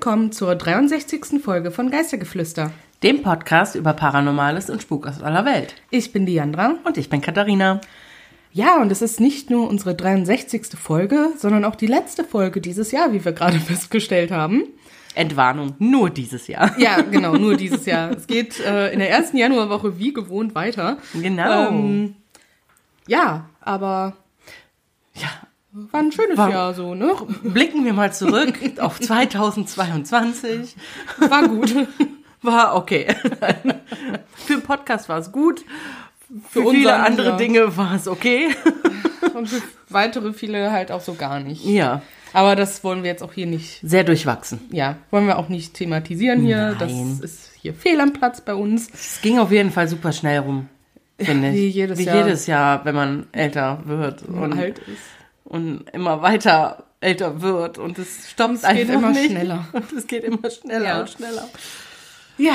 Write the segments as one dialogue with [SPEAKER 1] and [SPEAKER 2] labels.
[SPEAKER 1] willkommen zur 63. Folge von Geistergeflüster.
[SPEAKER 2] Dem Podcast über Paranormales und Spuk aus aller Welt.
[SPEAKER 1] Ich bin Diandra.
[SPEAKER 2] Und ich bin Katharina.
[SPEAKER 1] Ja, und es ist nicht nur unsere 63. Folge, sondern auch die letzte Folge dieses Jahr, wie wir gerade festgestellt haben.
[SPEAKER 2] Entwarnung, nur dieses Jahr.
[SPEAKER 1] Ja, genau, nur dieses Jahr. Es geht äh, in der ersten Januarwoche wie gewohnt weiter.
[SPEAKER 2] Genau.
[SPEAKER 1] Ähm, ja, aber
[SPEAKER 2] ja,
[SPEAKER 1] war ein schönes
[SPEAKER 2] War-
[SPEAKER 1] Jahr so, ne?
[SPEAKER 2] blicken wir mal zurück auf 2022.
[SPEAKER 1] War gut.
[SPEAKER 2] War okay. Für den Podcast war es gut. Für,
[SPEAKER 1] Für
[SPEAKER 2] viele andere
[SPEAKER 1] ja.
[SPEAKER 2] Dinge war es okay.
[SPEAKER 1] Und für weitere viele halt auch so gar nicht.
[SPEAKER 2] Ja,
[SPEAKER 1] Aber das wollen wir jetzt auch hier nicht,
[SPEAKER 2] sehr durchwachsen.
[SPEAKER 1] ja, wollen wir auch nicht thematisieren hier.
[SPEAKER 2] Nein.
[SPEAKER 1] Das ist hier fehl am Platz bei uns.
[SPEAKER 2] Es ging auf jeden Fall super schnell rum, finde ich.
[SPEAKER 1] wie jedes
[SPEAKER 2] wie
[SPEAKER 1] Jahr.
[SPEAKER 2] jedes Jahr, wenn man älter wird und,
[SPEAKER 1] alt ist.
[SPEAKER 2] Und immer weiter älter wird und es stoppt
[SPEAKER 1] Es
[SPEAKER 2] einfach
[SPEAKER 1] immer
[SPEAKER 2] nicht.
[SPEAKER 1] schneller.
[SPEAKER 2] Und es geht immer schneller
[SPEAKER 1] Ja.
[SPEAKER 2] und schneller.
[SPEAKER 1] Ja,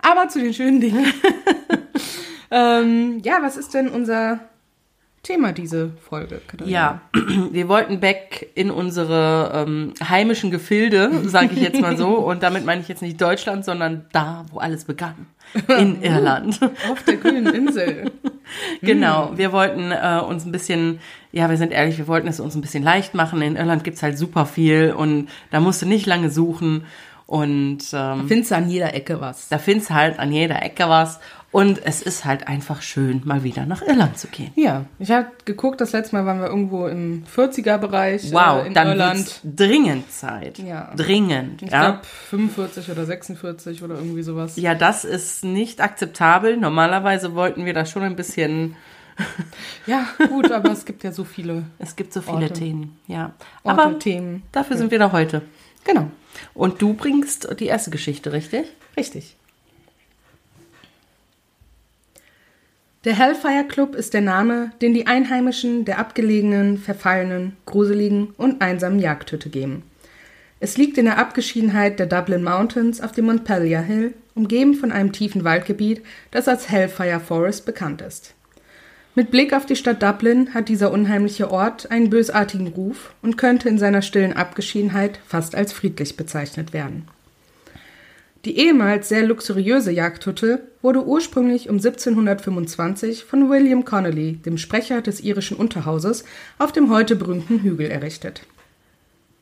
[SPEAKER 1] aber zu den schönen Dingen. ähm, ja, was ist denn unser Thema diese Folge? Katharina?
[SPEAKER 2] Ja, wir wollten back in unsere ähm, heimischen Gefilde, sage ich jetzt mal so. Und damit meine ich jetzt nicht Deutschland, sondern da, wo alles begann. In Irland.
[SPEAKER 1] Auf der grünen Insel.
[SPEAKER 2] genau. Wir wollten äh, uns ein bisschen, ja, wir sind ehrlich, wir wollten es uns ein bisschen leicht machen. In Irland gibt's halt super viel und da musst du nicht lange suchen. Und ähm,
[SPEAKER 1] Findest du an jeder Ecke was.
[SPEAKER 2] da findest halt an jeder Ecke was. Und es ist halt einfach schön, mal wieder nach Irland zu gehen.
[SPEAKER 1] Ja, ich habe geguckt, das letzte Mal waren wir irgendwo im 40er-Bereich
[SPEAKER 2] Wow,
[SPEAKER 1] äh, in
[SPEAKER 2] dann
[SPEAKER 1] Irland.
[SPEAKER 2] dringend Zeit.
[SPEAKER 1] Ja.
[SPEAKER 2] Dringend.
[SPEAKER 1] Ich
[SPEAKER 2] ja.
[SPEAKER 1] glaube 45 oder 46 oder irgendwie sowas.
[SPEAKER 2] Ja, das ist nicht akzeptabel. Normalerweise wollten wir da schon ein bisschen.
[SPEAKER 1] Ja, gut, aber es gibt ja so viele
[SPEAKER 2] Es gibt so viele
[SPEAKER 1] Orte.
[SPEAKER 2] Themen, ja.
[SPEAKER 1] Orte,
[SPEAKER 2] Aber
[SPEAKER 1] Themen.
[SPEAKER 2] dafür sind wir da heute.
[SPEAKER 1] Genau,
[SPEAKER 2] Und du bringst die erste Geschichte, richtig?
[SPEAKER 1] richtig. Der Hellfire Club ist der Name, den die Einheimischen der abgelegenen, verfallenen, gruseligen und einsamen Jagdhütte geben. Es liegt in der Abgeschiedenheit der Dublin Mountains auf dem Montpelier Hill, umgeben von einem tiefen Waldgebiet, das als Hellfire Forest bekannt ist. Mit Blick auf die Stadt Dublin hat dieser unheimliche Ort einen bösartigen Ruf und könnte in seiner stillen Abgeschiedenheit fast als friedlich bezeichnet werden. Die ehemals sehr luxuriöse Jagdhütte wurde ursprünglich um 1725 von William Connolly, dem Sprecher des irischen Unterhauses, auf dem heute berühmten Hügel errichtet.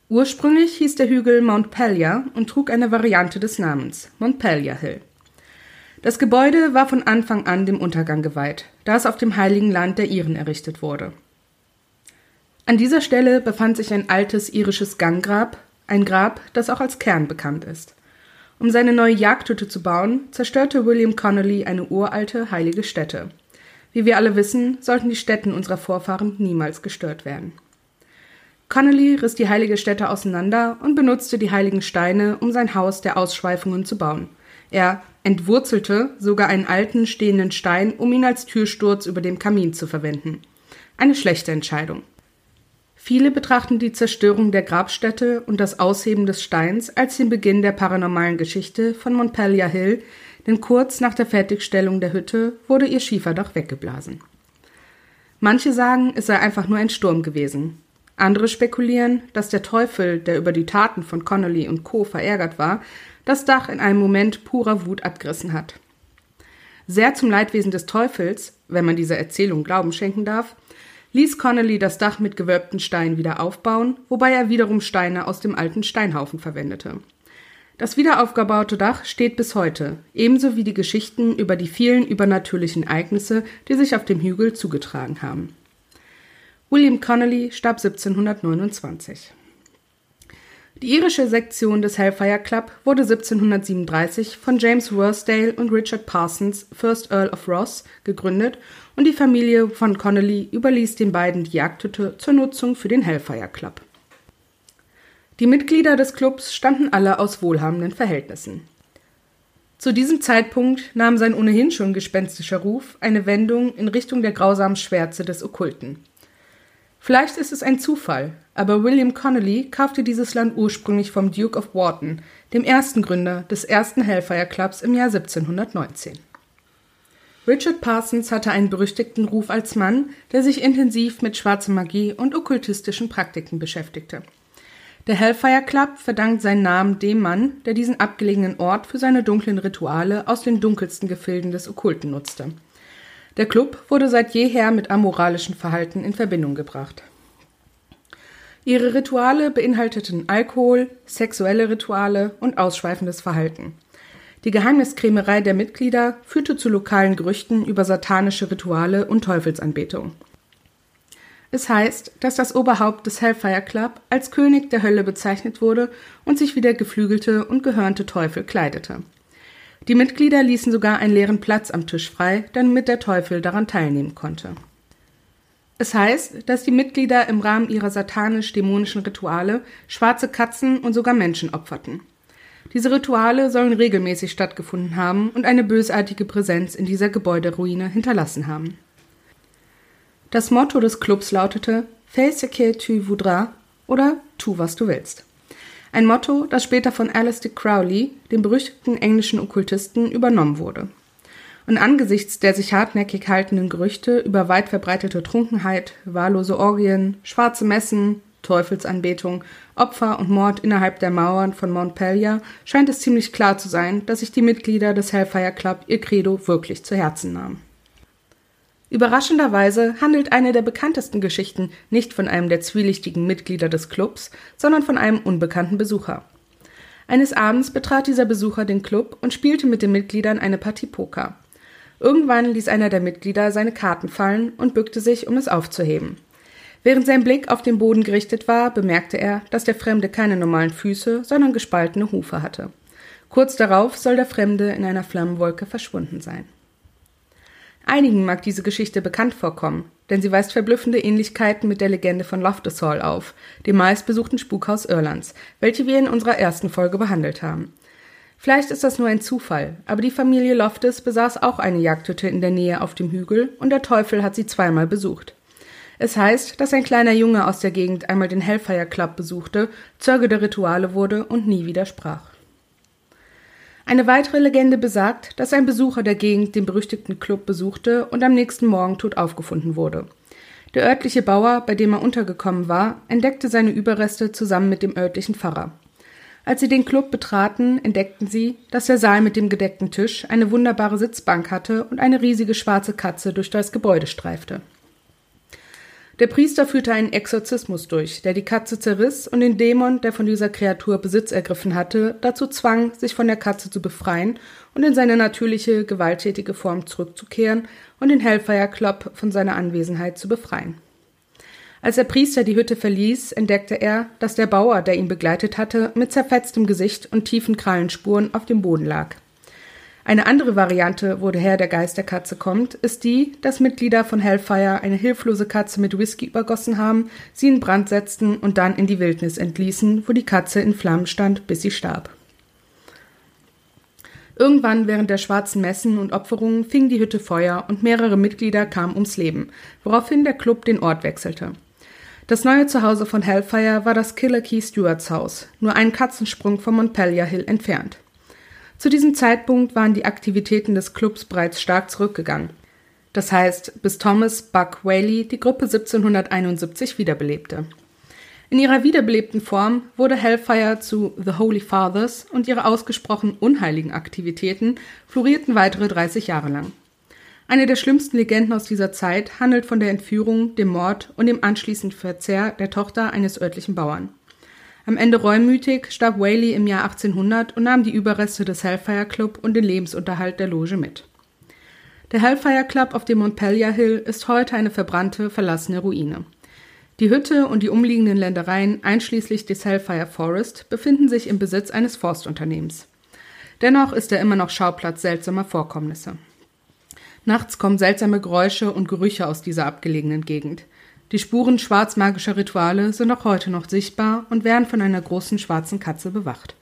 [SPEAKER 1] Ursprünglich hieß der Hügel Mount Pelier und trug eine Variante des Namens, Montpelier Hill. Das Gebäude war von Anfang an dem Untergang geweiht, da es auf dem heiligen Land der Iren errichtet wurde. An dieser Stelle befand sich ein altes irisches Ganggrab, ein Grab, das auch als Kern bekannt ist. Um seine neue Jagdhütte zu bauen, zerstörte William Connolly eine uralte heilige Stätte. Wie wir alle wissen, sollten die Stätten unserer Vorfahren niemals gestört werden. Connolly riss die heilige Stätte auseinander und benutzte die heiligen Steine, um sein Haus der Ausschweifungen zu bauen. Er entwurzelte sogar einen alten stehenden Stein, um ihn als Türsturz über dem Kamin zu verwenden. Eine schlechte Entscheidung. Viele betrachten die Zerstörung der Grabstätte und das Ausheben des Steins als den Beginn der paranormalen Geschichte von Montpelier Hill, denn kurz nach der Fertigstellung der Hütte wurde ihr Schieferdach weggeblasen. Manche sagen, es sei einfach nur ein Sturm gewesen. Andere spekulieren, dass der Teufel, der über die Taten von Connolly und Co. verärgert war, das Dach in einem Moment purer Wut abgerissen hat. Sehr zum Leidwesen des Teufels, wenn man dieser Erzählung Glauben schenken darf, ließ Connolly das Dach mit gewölbten Steinen wieder aufbauen, wobei er wiederum Steine aus dem alten Steinhaufen verwendete. Das wiederaufgebaute Dach steht bis heute, ebenso wie die Geschichten über die vielen übernatürlichen Ereignisse, die sich auf dem Hügel zugetragen haben. William Connolly starb 1729. Die irische Sektion des Hellfire Club wurde 1737 von James Worsdale und Richard Parsons, First Earl of Ross, gegründet und die Familie von Connolly überließ den beiden die Jagdhütte zur Nutzung für den Hellfire Club. Die Mitglieder des Clubs stammten alle aus wohlhabenden Verhältnissen. Zu diesem Zeitpunkt nahm sein ohnehin schon gespenstischer Ruf eine Wendung in Richtung der grausamen Schwärze des Okkulten. Vielleicht ist es ein Zufall, aber William Connolly kaufte dieses Land ursprünglich vom Duke of Wharton, dem ersten Gründer des ersten Hellfire Clubs im Jahr 1719. Richard Parsons hatte einen berüchtigten Ruf als Mann, der sich intensiv mit schwarzer Magie und okkultistischen Praktiken beschäftigte. Der Hellfire Club verdankt seinen Namen dem Mann, der diesen abgelegenen Ort für seine dunklen Rituale aus den dunkelsten Gefilden des Okkulten nutzte. Der Club wurde seit jeher mit amoralischem Verhalten in Verbindung gebracht. Ihre Rituale beinhalteten Alkohol, sexuelle Rituale und ausschweifendes Verhalten. Die Geheimniskrämerei der Mitglieder führte zu lokalen Gerüchten über satanische Rituale und Teufelsanbetung. Es heißt, dass das Oberhaupt des Hellfire Club als König der Hölle bezeichnet wurde und sich wie der geflügelte und gehörnte Teufel kleidete. Die Mitglieder ließen sogar einen leeren Platz am Tisch frei, damit der Teufel daran teilnehmen konnte. Es heißt, dass die Mitglieder im Rahmen ihrer satanisch-dämonischen Rituale schwarze Katzen und sogar Menschen opferten. Diese Rituale sollen regelmäßig stattgefunden haben und eine bösartige Präsenz in dieser Gebäuderuine hinterlassen haben. Das Motto des Clubs lautete Fais ce que tu voudras oder Tu, was du willst. Ein Motto, das später von Aleister Crowley, dem berüchtigten englischen Okkultisten, übernommen wurde. Und angesichts der sich hartnäckig haltenden Gerüchte über weit verbreitete Trunkenheit, wahllose Orgien, schwarze Messen, Teufelsanbetung, Opfer und Mord innerhalb der Mauern von Montpellier scheint es ziemlich klar zu sein, dass sich die Mitglieder des Hellfire Club ihr Credo wirklich zu Herzen nahmen. Überraschenderweise handelt eine der bekanntesten Geschichten nicht von einem der zwielichtigen Mitglieder des Clubs, sondern von einem unbekannten Besucher. Eines Abends betrat dieser Besucher den Club und spielte mit den Mitgliedern eine Partie Poker. Irgendwann ließ einer der Mitglieder seine Karten fallen und bückte sich, um es aufzuheben. Während sein Blick auf den Boden gerichtet war, bemerkte er, dass der Fremde keine normalen Füße, sondern gespaltene Hufe hatte. Kurz darauf soll der Fremde in einer Flammenwolke verschwunden sein. Einigen mag diese Geschichte bekannt vorkommen, denn sie weist verblüffende Ähnlichkeiten mit der Legende von Loftus Hall auf, dem meistbesuchten Spukhaus Irlands, welche wir in unserer ersten Folge behandelt haben. Vielleicht ist das nur ein Zufall, aber die Familie Loftus besaß auch eine Jagdhütte in der Nähe auf dem Hügel und der Teufel hat sie zweimal besucht. Es heißt, dass ein kleiner Junge aus der Gegend einmal den Hellfire Club besuchte, Zeuge der Rituale wurde und nie widersprach. Eine weitere Legende besagt, dass ein Besucher der Gegend den berüchtigten Club besuchte und am nächsten Morgen tot aufgefunden wurde. Der örtliche Bauer, bei dem er untergekommen war, entdeckte seine Überreste zusammen mit dem örtlichen Pfarrer. Als sie den Club betraten, entdeckten sie, dass der Saal mit dem gedeckten Tisch eine wunderbare Sitzbank hatte und eine riesige schwarze Katze durch das Gebäude streifte. Der Priester führte einen Exorzismus durch, der die Katze zerriss und den Dämon, der von dieser Kreatur Besitz ergriffen hatte, dazu zwang, sich von der Katze zu befreien und in seine natürliche, gewalttätige Form zurückzukehren und den Hellfire Club von seiner Anwesenheit zu befreien. Als der Priester die Hütte verließ, entdeckte er, dass der Bauer, der ihn begleitet hatte, mit zerfetztem Gesicht und tiefen Krallenspuren auf dem Boden lag. Eine andere Variante, wo der Herr der Geist der Katze kommt, ist die, dass Mitglieder von Hellfire eine hilflose Katze mit Whisky übergossen haben, sie in Brand setzten und dann in die Wildnis entließen, wo die Katze in Flammen stand, bis sie starb. Irgendwann während der schwarzen Messen und Opferungen fing die Hütte Feuer und mehrere Mitglieder kamen ums Leben, woraufhin der Club den Ort wechselte. Das neue Zuhause von Hellfire war das Killer Key Stewarts Haus, nur einen Katzensprung vom Montpelier Hill entfernt. Zu diesem Zeitpunkt waren die Aktivitäten des Clubs bereits stark zurückgegangen. Das heißt, bis Thomas Buck Whaley die Gruppe 1771 wiederbelebte. In ihrer wiederbelebten Form wurde Hellfire zu The Holy Fathers und ihre ausgesprochen unheiligen Aktivitäten florierten weitere 30 Jahre lang. Eine der schlimmsten Legenden aus dieser Zeit handelt von der Entführung, dem Mord und dem anschließenden Verzehr der Tochter eines örtlichen Bauern. Am Ende reumütig starb Whaley im Jahr 1800 und nahm die Überreste des Hellfire Club und den Lebensunterhalt der Loge mit. Der Hellfire Club auf dem Montpelier Hill ist heute eine verbrannte, verlassene Ruine. Die Hütte und die umliegenden Ländereien, einschließlich des Hellfire Forest, befinden sich im Besitz eines Forstunternehmens. Dennoch ist er immer noch Schauplatz seltsamer Vorkommnisse. Nachts kommen seltsame Geräusche und Gerüche aus dieser abgelegenen Gegend. Die Spuren schwarzmagischer Rituale sind auch heute noch sichtbar und werden von einer großen schwarzen Katze bewacht.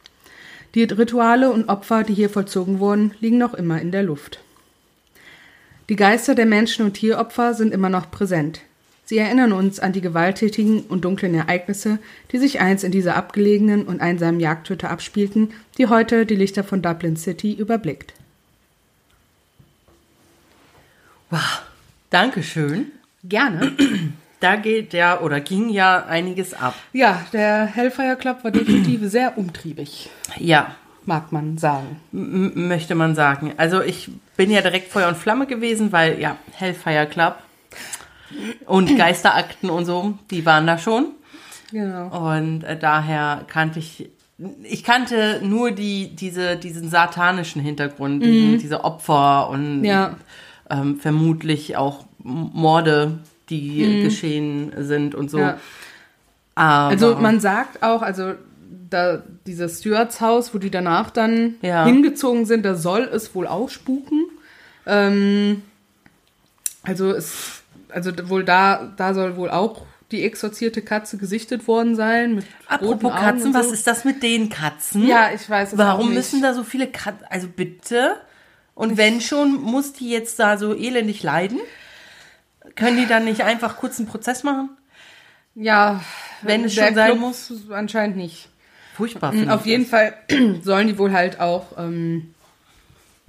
[SPEAKER 1] Die Rituale und Opfer, die hier vollzogen wurden, liegen noch immer in der Luft. Die Geister der Menschen- und Tieropfer sind immer noch präsent. Sie erinnern uns an die gewalttätigen und dunklen Ereignisse, die sich einst in dieser abgelegenen und einsamen Jagdhütte abspielten, die heute die Lichter von Dublin City überblickt.
[SPEAKER 2] Wow, Dankeschön.
[SPEAKER 1] Gerne.
[SPEAKER 2] da geht ja oder ging ja einiges ab.
[SPEAKER 1] Ja, der Hellfire Club war definitiv sehr umtriebig,
[SPEAKER 2] Ja,
[SPEAKER 1] mag man sagen.
[SPEAKER 2] m- möchte man sagen. Also ich bin ja direkt Feuer und Flamme gewesen, weil ja, Hellfire Club und Geisterakten und so, die waren da schon.
[SPEAKER 1] Genau.
[SPEAKER 2] Und äh, daher kannte ich, ich kannte nur die, diese, diesen satanischen Hintergrund, diesen, diese Opfer und
[SPEAKER 1] Mhm. Ja.
[SPEAKER 2] ähm, vermutlich auch Morde, die geschehen sind und so.
[SPEAKER 1] Mhm. Ja. Also man sagt auch, also da dieses Stewarts Haus, wo die danach dann
[SPEAKER 2] Ja.
[SPEAKER 1] hingezogen sind, da soll es wohl auch spuken. Ähm, also es, also wohl da, da soll wohl auch die exorzierte Katze gesichtet worden sein. Mit
[SPEAKER 2] apropos
[SPEAKER 1] roten Augen
[SPEAKER 2] Katzen,
[SPEAKER 1] und
[SPEAKER 2] was
[SPEAKER 1] so.
[SPEAKER 2] ist das mit den Katzen?
[SPEAKER 1] Ja, ich weiß es auch
[SPEAKER 2] Warum müssen da so viele Katzen, also bitte? Und wenn schon, muss die jetzt da so elendig leiden? Können die dann nicht einfach kurz einen Prozess machen?
[SPEAKER 1] Ja,
[SPEAKER 2] Wenn es schon sein
[SPEAKER 1] Club
[SPEAKER 2] muss?
[SPEAKER 1] Anscheinend nicht.
[SPEAKER 2] Furchtbar.
[SPEAKER 1] Auf jeden
[SPEAKER 2] das.
[SPEAKER 1] Fall sollen die wohl halt auch, ähm,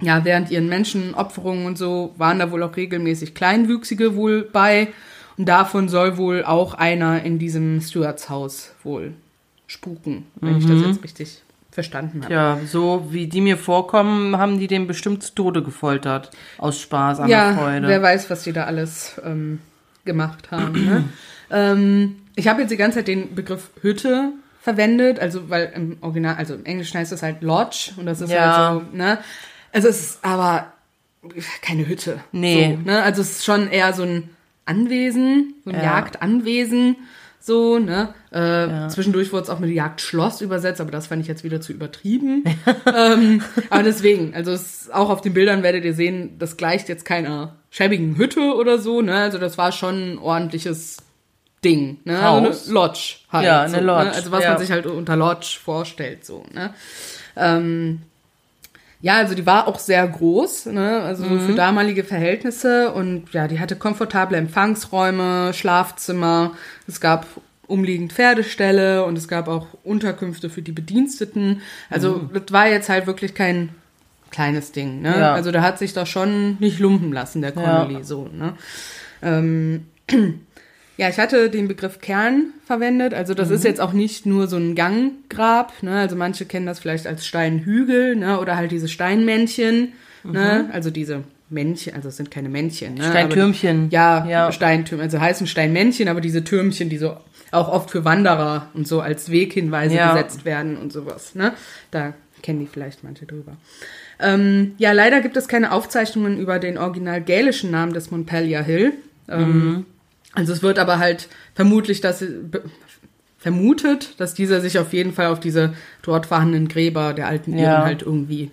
[SPEAKER 1] ja, während ihren Menschenopferungen und so, waren da wohl auch regelmäßig Kleinwüchsige wohl bei. Und davon soll wohl auch einer in diesem Stewarts Haus wohl spuken, wenn ich das jetzt richtig verstanden habe.
[SPEAKER 2] Ja, so wie die mir vorkommen, haben die den bestimmt zu Tode gefoltert. Aus Spaß an
[SPEAKER 1] Ja,
[SPEAKER 2] der Freude.
[SPEAKER 1] wer weiß, was die da alles ähm, gemacht haben. ne? ähm, ich habe jetzt die ganze Zeit den Begriff Hütte verwendet, also weil im Original, also im Englischen heißt es halt Lodge und das ist
[SPEAKER 2] Ja.
[SPEAKER 1] halt so, ne? Also es ist aber keine Hütte.
[SPEAKER 2] Nee.
[SPEAKER 1] So, ne? Also es ist schon eher so ein Anwesen, so ein
[SPEAKER 2] Ja.
[SPEAKER 1] Jagdanwesen. So, ne? Äh, Zwischendurch wurde es auch mit Jagdschloss übersetzt, aber das fand ich jetzt wieder zu übertrieben. ähm, aber deswegen, also es, auch auf den Bildern werdet ihr sehen, das gleicht jetzt keiner schäbigen Hütte oder so, ne? Also das war schon ein ordentliches Ding, ne?
[SPEAKER 2] Haus.
[SPEAKER 1] Also eine Lodge halt.
[SPEAKER 2] Ja, eine
[SPEAKER 1] so,
[SPEAKER 2] Lodge,
[SPEAKER 1] Ne? Also was
[SPEAKER 2] ja.
[SPEAKER 1] man sich halt unter Lodge vorstellt, so, ne? Ähm, ja, also die war auch sehr groß, ne? also so
[SPEAKER 2] Mhm.
[SPEAKER 1] für damalige Verhältnisse und ja, die hatte komfortable Empfangsräume, Schlafzimmer, es gab umliegend Pferdeställe und es gab auch Unterkünfte für die Bediensteten. Also das war jetzt halt wirklich kein kleines Ding, ne?
[SPEAKER 2] Mhm. Ja.
[SPEAKER 1] Also da hat sich doch schon nicht lumpen lassen, der
[SPEAKER 2] Ja.
[SPEAKER 1] Connolly, so, ne? Ähm, ja, ich hatte den Begriff Kern verwendet. Also das
[SPEAKER 2] Mhm.
[SPEAKER 1] ist jetzt auch nicht nur so ein Ganggrab. Ne? Also manche kennen das vielleicht als Steinhügel ne? oder halt diese Steinmännchen. Ne? Also diese Männchen, also es sind keine Männchen. Ne?
[SPEAKER 2] Mhm. Steintürmchen.
[SPEAKER 1] Aber, ja,
[SPEAKER 2] Ja.
[SPEAKER 1] Steintürmchen. Also heißen Steinmännchen, aber diese Türmchen, die so auch oft für Wanderer und so als Weghinweise
[SPEAKER 2] Ja.
[SPEAKER 1] gesetzt werden und sowas. Ne? Da kennen die vielleicht manche drüber. Ähm, ja, leider gibt es keine Aufzeichnungen über den original gälischen Namen des Montpellier Hill. Ähm, Also es wird aber halt vermutlich, dass vermutet, dass dieser sich auf jeden Fall auf diese dort vorhandenen Gräber der alten Iren
[SPEAKER 2] Ja.
[SPEAKER 1] halt irgendwie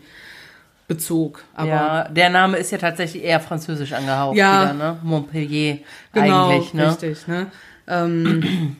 [SPEAKER 1] bezog. Aber
[SPEAKER 2] ja, der Name ist ja tatsächlich eher französisch angehaucht
[SPEAKER 1] Ja.
[SPEAKER 2] wieder, ne? Montpellier
[SPEAKER 1] genau,
[SPEAKER 2] eigentlich, ne?
[SPEAKER 1] richtig, ne? Ähm,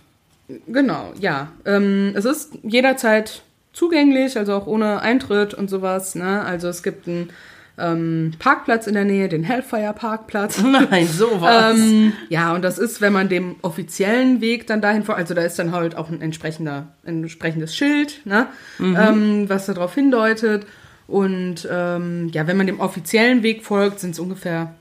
[SPEAKER 1] genau, ja. Ähm, es ist jederzeit zugänglich, also auch ohne Eintritt und sowas, ne? Also es gibt einen ähm, Parkplatz in der Nähe, den Hellfire Parkplatz.
[SPEAKER 2] Nein, sowas.
[SPEAKER 1] Ähm, ja, und das ist, wenn man dem offiziellen Weg dann dahin folgt, also da ist dann halt auch ein entsprechender, ein entsprechendes Schild, ne,
[SPEAKER 2] Mhm.
[SPEAKER 1] ähm, was darauf hindeutet. Und ähm, ja, wenn man dem offiziellen Weg folgt, sind es ungefähr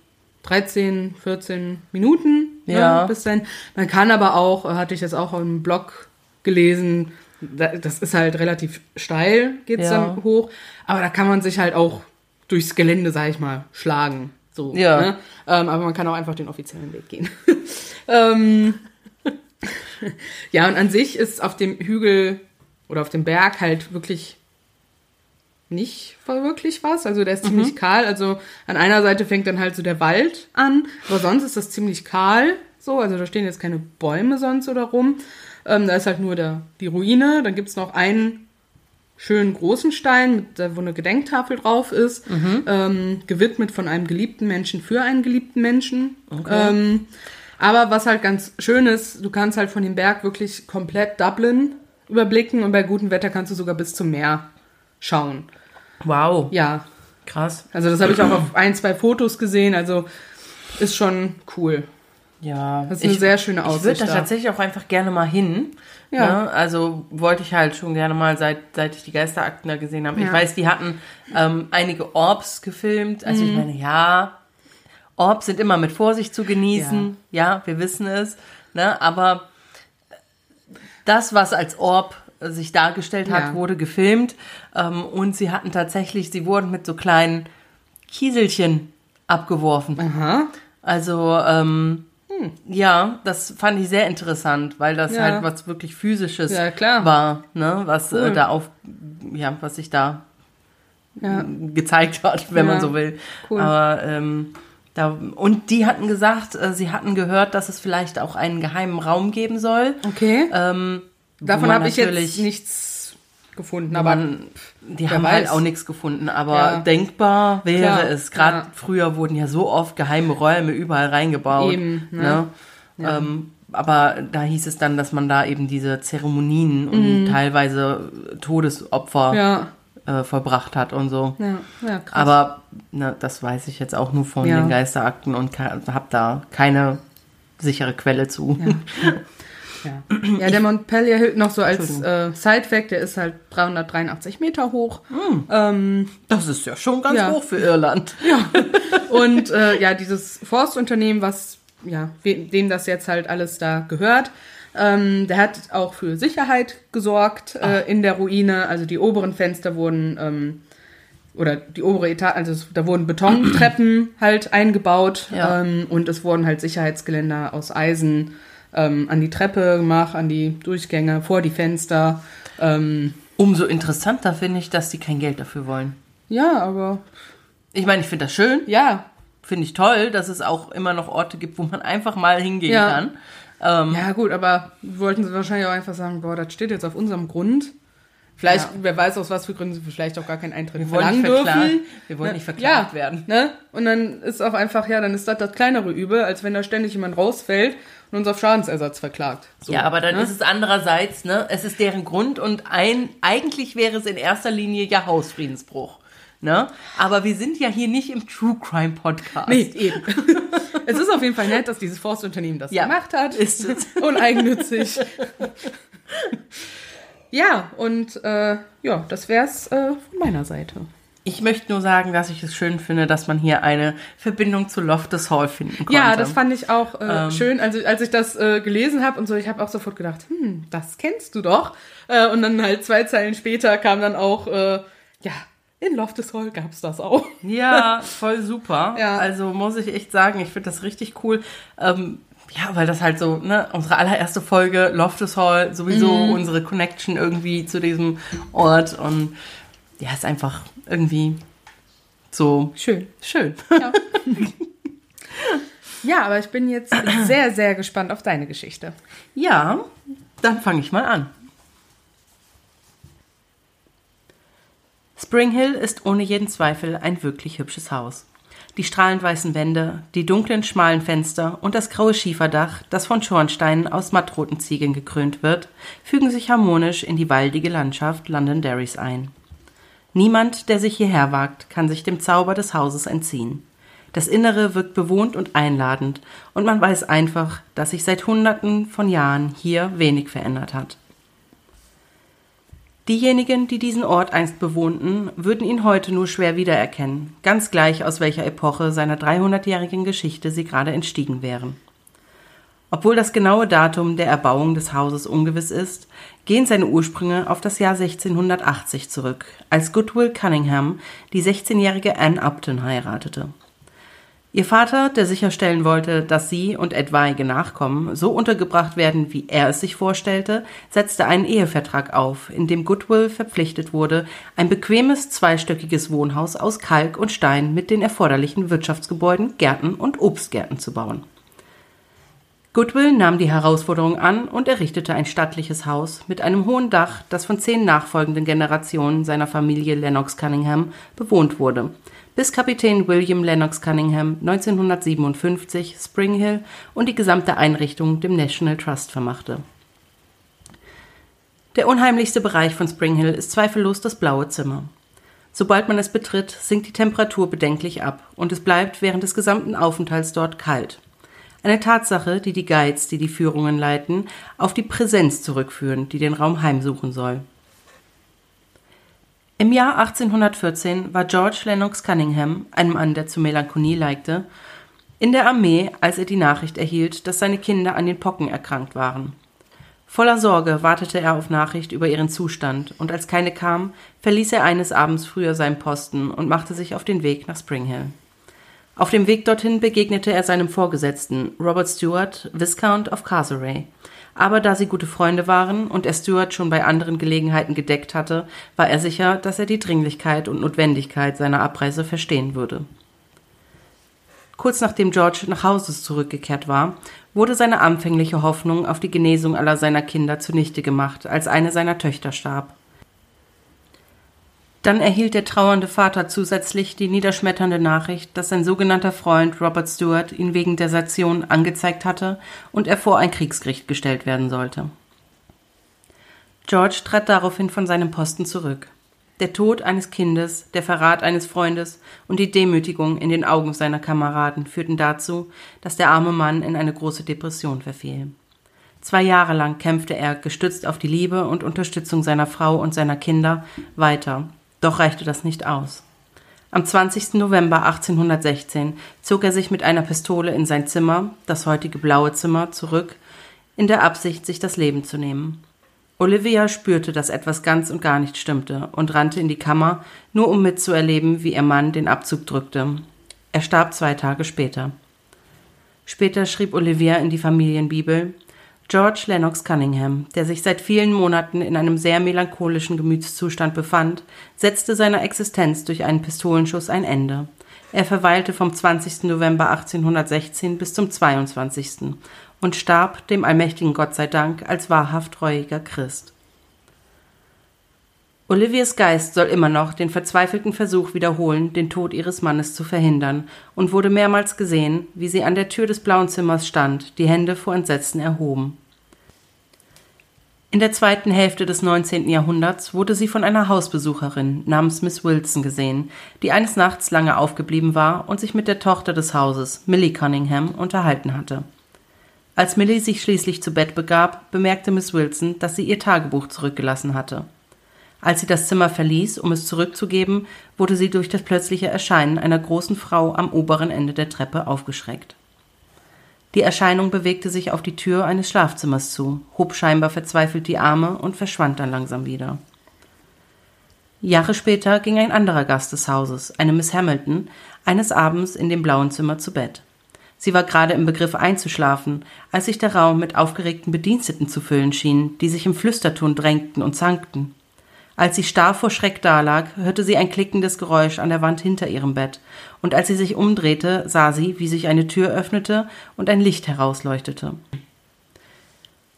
[SPEAKER 1] 13, 14 Minuten
[SPEAKER 2] Ja.
[SPEAKER 1] ne, bis dann. Man kann aber auch, äh, hatte ich jetzt auch im Blog gelesen, da- das ist halt relativ steil, geht's
[SPEAKER 2] Ja.
[SPEAKER 1] dann hoch, aber da kann man sich halt auch durchs Gelände, sag ich mal, schlagen. So,
[SPEAKER 2] Ja.
[SPEAKER 1] ne? ähm, aber man kann auch einfach den offiziellen Weg gehen. ähm, ja, und an sich ist auf dem Hügel oder auf dem Berg halt wirklich nicht wirklich was. Also der ist ziemlich kahl. Also an einer Seite fängt dann halt so der Wald an, aber sonst ist das ziemlich kahl. So, also da stehen jetzt keine Bäume sonst oder rum. Ähm, da ist halt nur der, die Ruine. Dann gibt's noch einen schönen großen Stein, mit, wo eine Gedenktafel drauf ist, ähm, gewidmet von einem geliebten Menschen für einen geliebten Menschen. Ähm, aber was halt ganz schön ist, du kannst halt von dem Berg wirklich komplett Dublin überblicken und bei gutem Wetter kannst du sogar bis zum Meer schauen.
[SPEAKER 2] Wow.
[SPEAKER 1] Ja,
[SPEAKER 2] Krass.
[SPEAKER 1] also das habe ich auch auf ein, zwei Fotos gesehen, also ist schon cool.
[SPEAKER 2] Ja.
[SPEAKER 1] Das ist eine sehr schöne
[SPEAKER 2] Ich würde
[SPEAKER 1] Aussicht
[SPEAKER 2] da. tatsächlich auch einfach gerne mal hin.
[SPEAKER 1] Ja.
[SPEAKER 2] Ne? Also wollte ich halt schon gerne mal, seit, seit ich die Geisterakten da gesehen habe. Ich
[SPEAKER 1] Ja.
[SPEAKER 2] weiß, die hatten ähm, einige Orbs gefilmt. Also
[SPEAKER 1] Mhm.
[SPEAKER 2] ich meine, ja, Orbs sind immer mit Vorsicht zu genießen. Ja, wir wissen es. Ne? Aber das, was als Orb sich dargestellt hat,
[SPEAKER 1] Ja.
[SPEAKER 2] wurde gefilmt. Ähm, und sie hatten tatsächlich, sie wurden mit so kleinen Kieselchen abgeworfen.
[SPEAKER 1] Aha.
[SPEAKER 2] Also, ähm, ja, das fand ich sehr interessant, weil das
[SPEAKER 1] Ja.
[SPEAKER 2] halt was wirklich physisches
[SPEAKER 1] Ja, klar.
[SPEAKER 2] war, ne? Was
[SPEAKER 1] Cool.
[SPEAKER 2] äh, da auf, ja, was sich da
[SPEAKER 1] Ja.
[SPEAKER 2] gezeigt hat, wenn man so will.
[SPEAKER 1] Cool.
[SPEAKER 2] Aber ähm, da, und die hatten gesagt, äh, sie hatten gehört, dass es vielleicht auch einen geheimen Raum geben soll.
[SPEAKER 1] Okay.
[SPEAKER 2] Ähm,
[SPEAKER 1] Davon habe ich jetzt nichts gefunden,
[SPEAKER 2] aber man, die haben halt
[SPEAKER 1] weiß.
[SPEAKER 2] auch nichts gefunden, aber
[SPEAKER 1] Ja.
[SPEAKER 2] denkbar wäre
[SPEAKER 1] Klar,
[SPEAKER 2] es. Gerade
[SPEAKER 1] ja.
[SPEAKER 2] früher wurden ja so oft geheime Räume überall reingebaut.
[SPEAKER 1] Eben, ne?
[SPEAKER 2] ne? Ähm, aber da hieß es dann, dass man da eben diese Zeremonien und teilweise Todesopfer
[SPEAKER 1] Mhm. ja,
[SPEAKER 2] äh, vollbracht hat und so.
[SPEAKER 1] ja, ja.
[SPEAKER 2] Aber ne, das weiß ich jetzt auch nur von
[SPEAKER 1] Ja.
[SPEAKER 2] den Geisterakten und habe da keine sichere Quelle zu.
[SPEAKER 1] Ja, ja der Montpellier Hill noch so als äh, Side-Fact, der ist halt 383 Meter hoch. Ähm,
[SPEAKER 2] Das ist ja schon ganz
[SPEAKER 1] Ja.
[SPEAKER 2] hoch für Irland.
[SPEAKER 1] und äh, ja, dieses Forstunternehmen, was, ja, dem das jetzt halt alles da gehört, ähm, der hat auch für Sicherheit gesorgt äh, in der Ruine. Also die oberen Fenster wurden, ähm, oder die obere Etage, also es, da wurden Betontreppen halt eingebaut
[SPEAKER 2] Ja.
[SPEAKER 1] ähm, und es wurden halt Sicherheitsgeländer aus Eisen ähm, an die Treppe gemacht, an die Durchgänge, vor die Fenster. Ähm,
[SPEAKER 2] Umso interessanter finde ich, dass die kein Geld dafür wollen.
[SPEAKER 1] ja, aber
[SPEAKER 2] Ich meine, ich finde das schön,
[SPEAKER 1] ja,
[SPEAKER 2] finde ich toll, dass es auch immer noch Orte gibt, wo man einfach mal hingehen
[SPEAKER 1] Ja.
[SPEAKER 2] kann. Ähm,
[SPEAKER 1] Ja, gut, aber wollten sie wahrscheinlich auch einfach sagen, boah, das steht jetzt auf unserem Grund. Vielleicht,
[SPEAKER 2] Ja.
[SPEAKER 1] wer weiß aus was für Gründen sie vielleicht auch gar keinen Eintritt
[SPEAKER 2] wir wollen,
[SPEAKER 1] verlangen dürfen.
[SPEAKER 2] wir wollen
[SPEAKER 1] Ne?
[SPEAKER 2] nicht verklagt
[SPEAKER 1] ja,
[SPEAKER 2] werden.
[SPEAKER 1] Ne? Und dann ist auch einfach, ja, dann ist das das kleinere Übel, als wenn da ständig jemand rausfällt und uns auf Schadensersatz verklagt. So,
[SPEAKER 2] ja, aber dann
[SPEAKER 1] ne?
[SPEAKER 2] ist es andererseits, ne, es ist deren Grund und ein, eigentlich wäre es in erster Linie ja Hausfriedensbruch. Ne? Aber wir sind ja hier nicht im True Crime Podcast.
[SPEAKER 1] Nee, eben. es ist auf jeden Fall nett, dass dieses Forstunternehmen das
[SPEAKER 2] Ja,
[SPEAKER 1] gemacht hat.
[SPEAKER 2] ist es.
[SPEAKER 1] Uneigennützig. ja, und äh, ja, das wär's äh, von meiner Seite.
[SPEAKER 2] Ich möchte nur sagen, dass ich es schön finde, dass man hier eine Verbindung zu Loftus Hall finden konnte.
[SPEAKER 1] Ja, das fand ich auch äh,
[SPEAKER 2] Ähm.
[SPEAKER 1] schön. Also als ich das äh, gelesen habe und so, ich habe auch sofort gedacht, hm, das kennst du doch. Äh, und dann halt zwei Zeilen später kam dann auch, äh, ja, in Loftus Hall gab's das auch.
[SPEAKER 2] Ja, voll super.
[SPEAKER 1] Ja.
[SPEAKER 2] Also muss ich echt sagen, ich finde das richtig cool. Ähm, ja, weil das halt so, ne, unsere allererste Folge, Loftus Hall, sowieso
[SPEAKER 1] Mhm.
[SPEAKER 2] unsere Connection irgendwie zu diesem Ort und ja, ist einfach irgendwie so
[SPEAKER 1] Schön.
[SPEAKER 2] schön.
[SPEAKER 1] Ja. ja, aber ich bin jetzt sehr, sehr gespannt auf deine Geschichte.
[SPEAKER 2] Ja, dann fange ich mal an. Spring Hill ist ohne jeden Zweifel ein wirklich hübsches Haus. Die strahlend weißen Wände, die dunklen, schmalen Fenster und das graue Schieferdach, das von Schornsteinen aus mattroten Ziegeln gekrönt wird, fügen sich harmonisch in die waldige Landschaft Londonderrys ein. Niemand, der sich hierher wagt, kann sich dem Zauber des Hauses entziehen. Das Innere wirkt bewohnt und einladend, und man weiß einfach, dass sich seit Hunderten von Jahren hier wenig verändert hat. Diejenigen, die diesen Ort einst bewohnten, würden ihn heute nur schwer wiedererkennen, ganz gleich aus welcher Epoche seiner 300-jährigen Geschichte sie gerade entstiegen wären. Obwohl das genaue Datum der Erbauung des Hauses ungewiss ist, gehen seine Ursprünge auf das Jahr 1680 zurück, als Goodwill Cunningham die 16-jährige Anne Upton heiratete. Ihr Vater, der sicherstellen wollte, dass sie und etwaige Nachkommen so untergebracht werden, wie er es sich vorstellte, setzte einen Ehevertrag auf, in dem Goodwill verpflichtet wurde, ein bequemes zweistöckiges Wohnhaus aus Kalk und Stein mit den erforderlichen Wirtschaftsgebäuden, Gärten und Obstgärten zu bauen. Goodwill nahm die Herausforderung an und errichtete ein stattliches Haus mit einem hohen Dach, das von zehn nachfolgenden Generationen seiner Familie Lennox Cunningham bewohnt wurde, bis Kapitän William Lennox Cunningham 1957 Spring Hill und die gesamte Einrichtung dem National Trust vermachte. Der unheimlichste Bereich von Spring Hill ist zweifellos das blaue Zimmer. Sobald man es betritt, sinkt die Temperatur bedenklich ab und es bleibt während des gesamten Aufenthalts dort kalt. Eine Tatsache, die die Guides, die die Führungen leiten, auf die Präsenz zurückführen, die den Raum heimsuchen soll. Im Jahr 1814 war George Lennox Cunningham, ein Mann, der zur Melancholie neigte, In der Armee, als er die Nachricht erhielt, dass seine Kinder an den Pocken erkrankt waren. Voller Sorge wartete er auf Nachricht über ihren Zustand, und als keine kam, verließ er eines Abends früher seinen Posten und machte sich auf den Weg nach Spring Hill. Auf dem Weg dorthin begegnete er seinem Vorgesetzten, Robert Stewart, Viscount of Castlereagh. Aber da sie gute Freunde waren und er Stewart schon bei anderen Gelegenheiten gedeckt hatte, war er sicher, dass er die Dringlichkeit und Notwendigkeit seiner Abreise verstehen würde. Kurz nachdem George nach Hause zurückgekehrt war, wurde seine anfängliche Hoffnung auf die Genesung aller seiner Kinder zunichte gemacht, als eine seiner Töchter starb. Dann erhielt der trauernde Vater zusätzlich die niederschmetternde Nachricht, dass sein sogenannter Freund Robert Stewart ihn wegen Desertion angezeigt hatte und er vor ein Kriegsgericht gestellt werden sollte. George trat daraufhin von seinem Posten zurück. Der Tod eines Kindes, der Verrat eines Freundes und die Demütigung in den Augen seiner Kameraden führten dazu, dass der arme Mann in eine große Depression verfiel. Zwei Jahre lang kämpfte er, gestützt auf die Liebe und Unterstützung seiner Frau und seiner Kinder, weiter, doch reichte das nicht aus. Am 20. November 1816 zog er sich mit einer Pistole in sein Zimmer, das heutige blaue Zimmer, zurück, in der Absicht, sich das Leben zu nehmen. Olivia spürte, dass etwas ganz und gar nicht stimmte und rannte in die Kammer, nur um mitzuerleben, wie ihr Mann den Abzug drückte. Er starb zwei Tage später. Später schrieb Olivia in die Familienbibel George Lennox Cunningham, der sich seit vielen Monaten in einem sehr melancholischen Gemütszustand befand, setzte seiner Existenz durch einen Pistolenschuss ein Ende. Er verweilte vom 20. November 1816 bis zum 22. und starb, dem allmächtigen Gott sei Dank, als wahrhaft treuiger Christ. Oliviers Geist soll immer noch den verzweifelten Versuch wiederholen, den Tod ihres Mannes zu verhindern, und wurde mehrmals gesehen, wie sie an der Tür des blauen Zimmers stand, die Hände vor Entsetzen erhoben. In der zweiten Hälfte des 19. Jahrhunderts wurde sie von einer Hausbesucherin namens Miss Wilson gesehen, die eines Nachts lange aufgeblieben war und sich mit der Tochter des Hauses, Millie Cunningham, unterhalten hatte. Als Millie sich schließlich zu Bett begab, bemerkte Miss Wilson, dass sie ihr Tagebuch zurückgelassen hatte. Als sie das Zimmer verließ, um es zurückzugeben, wurde sie durch das plötzliche Erscheinen einer großen Frau am oberen Ende der Treppe aufgeschreckt. Die Erscheinung bewegte sich auf die Tür eines Schlafzimmers zu, hob scheinbar verzweifelt die Arme und verschwand dann langsam wieder. Jahre später ging ein anderer Gast des Hauses, eine Miss Hamilton, eines Abends in dem blauen Zimmer zu Bett. Sie war gerade im Begriff einzuschlafen, als sich der Raum mit aufgeregten Bediensteten zu füllen schien, die sich im Flüsterton drängten und zankten. Als sie starr vor Schreck dalag, hörte sie ein klickendes Geräusch an der Wand hinter ihrem Bett, und als sie sich umdrehte, sah sie, wie sich eine Tür öffnete und ein Licht herausleuchtete.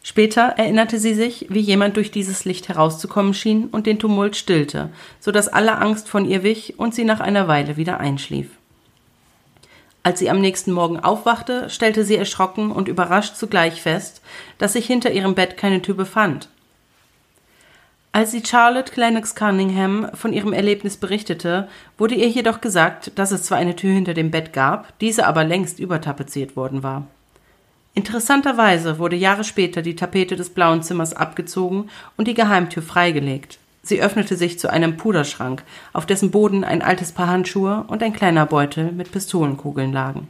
[SPEAKER 2] Später erinnerte sie sich, wie jemand durch dieses Licht herauszukommen schien und den Tumult stillte, so dass alle Angst von ihr wich und sie nach einer Weile wieder einschlief. Als sie am nächsten Morgen aufwachte, stellte sie erschrocken und überrascht zugleich fest, dass sich hinter ihrem Bett keine Tür befand, als sie Charlotte Lennox Cunningham von ihrem Erlebnis berichtete, wurde ihr jedoch gesagt, dass es zwar eine Tür hinter dem Bett gab, diese aber längst übertapeziert worden war. Interessanterweise wurde Jahre später die Tapete des blauen Zimmers abgezogen und die Geheimtür freigelegt. Sie öffnete sich zu einem Puderschrank, auf dessen Boden ein altes Paar Handschuhe und ein kleiner Beutel mit Pistolenkugeln lagen.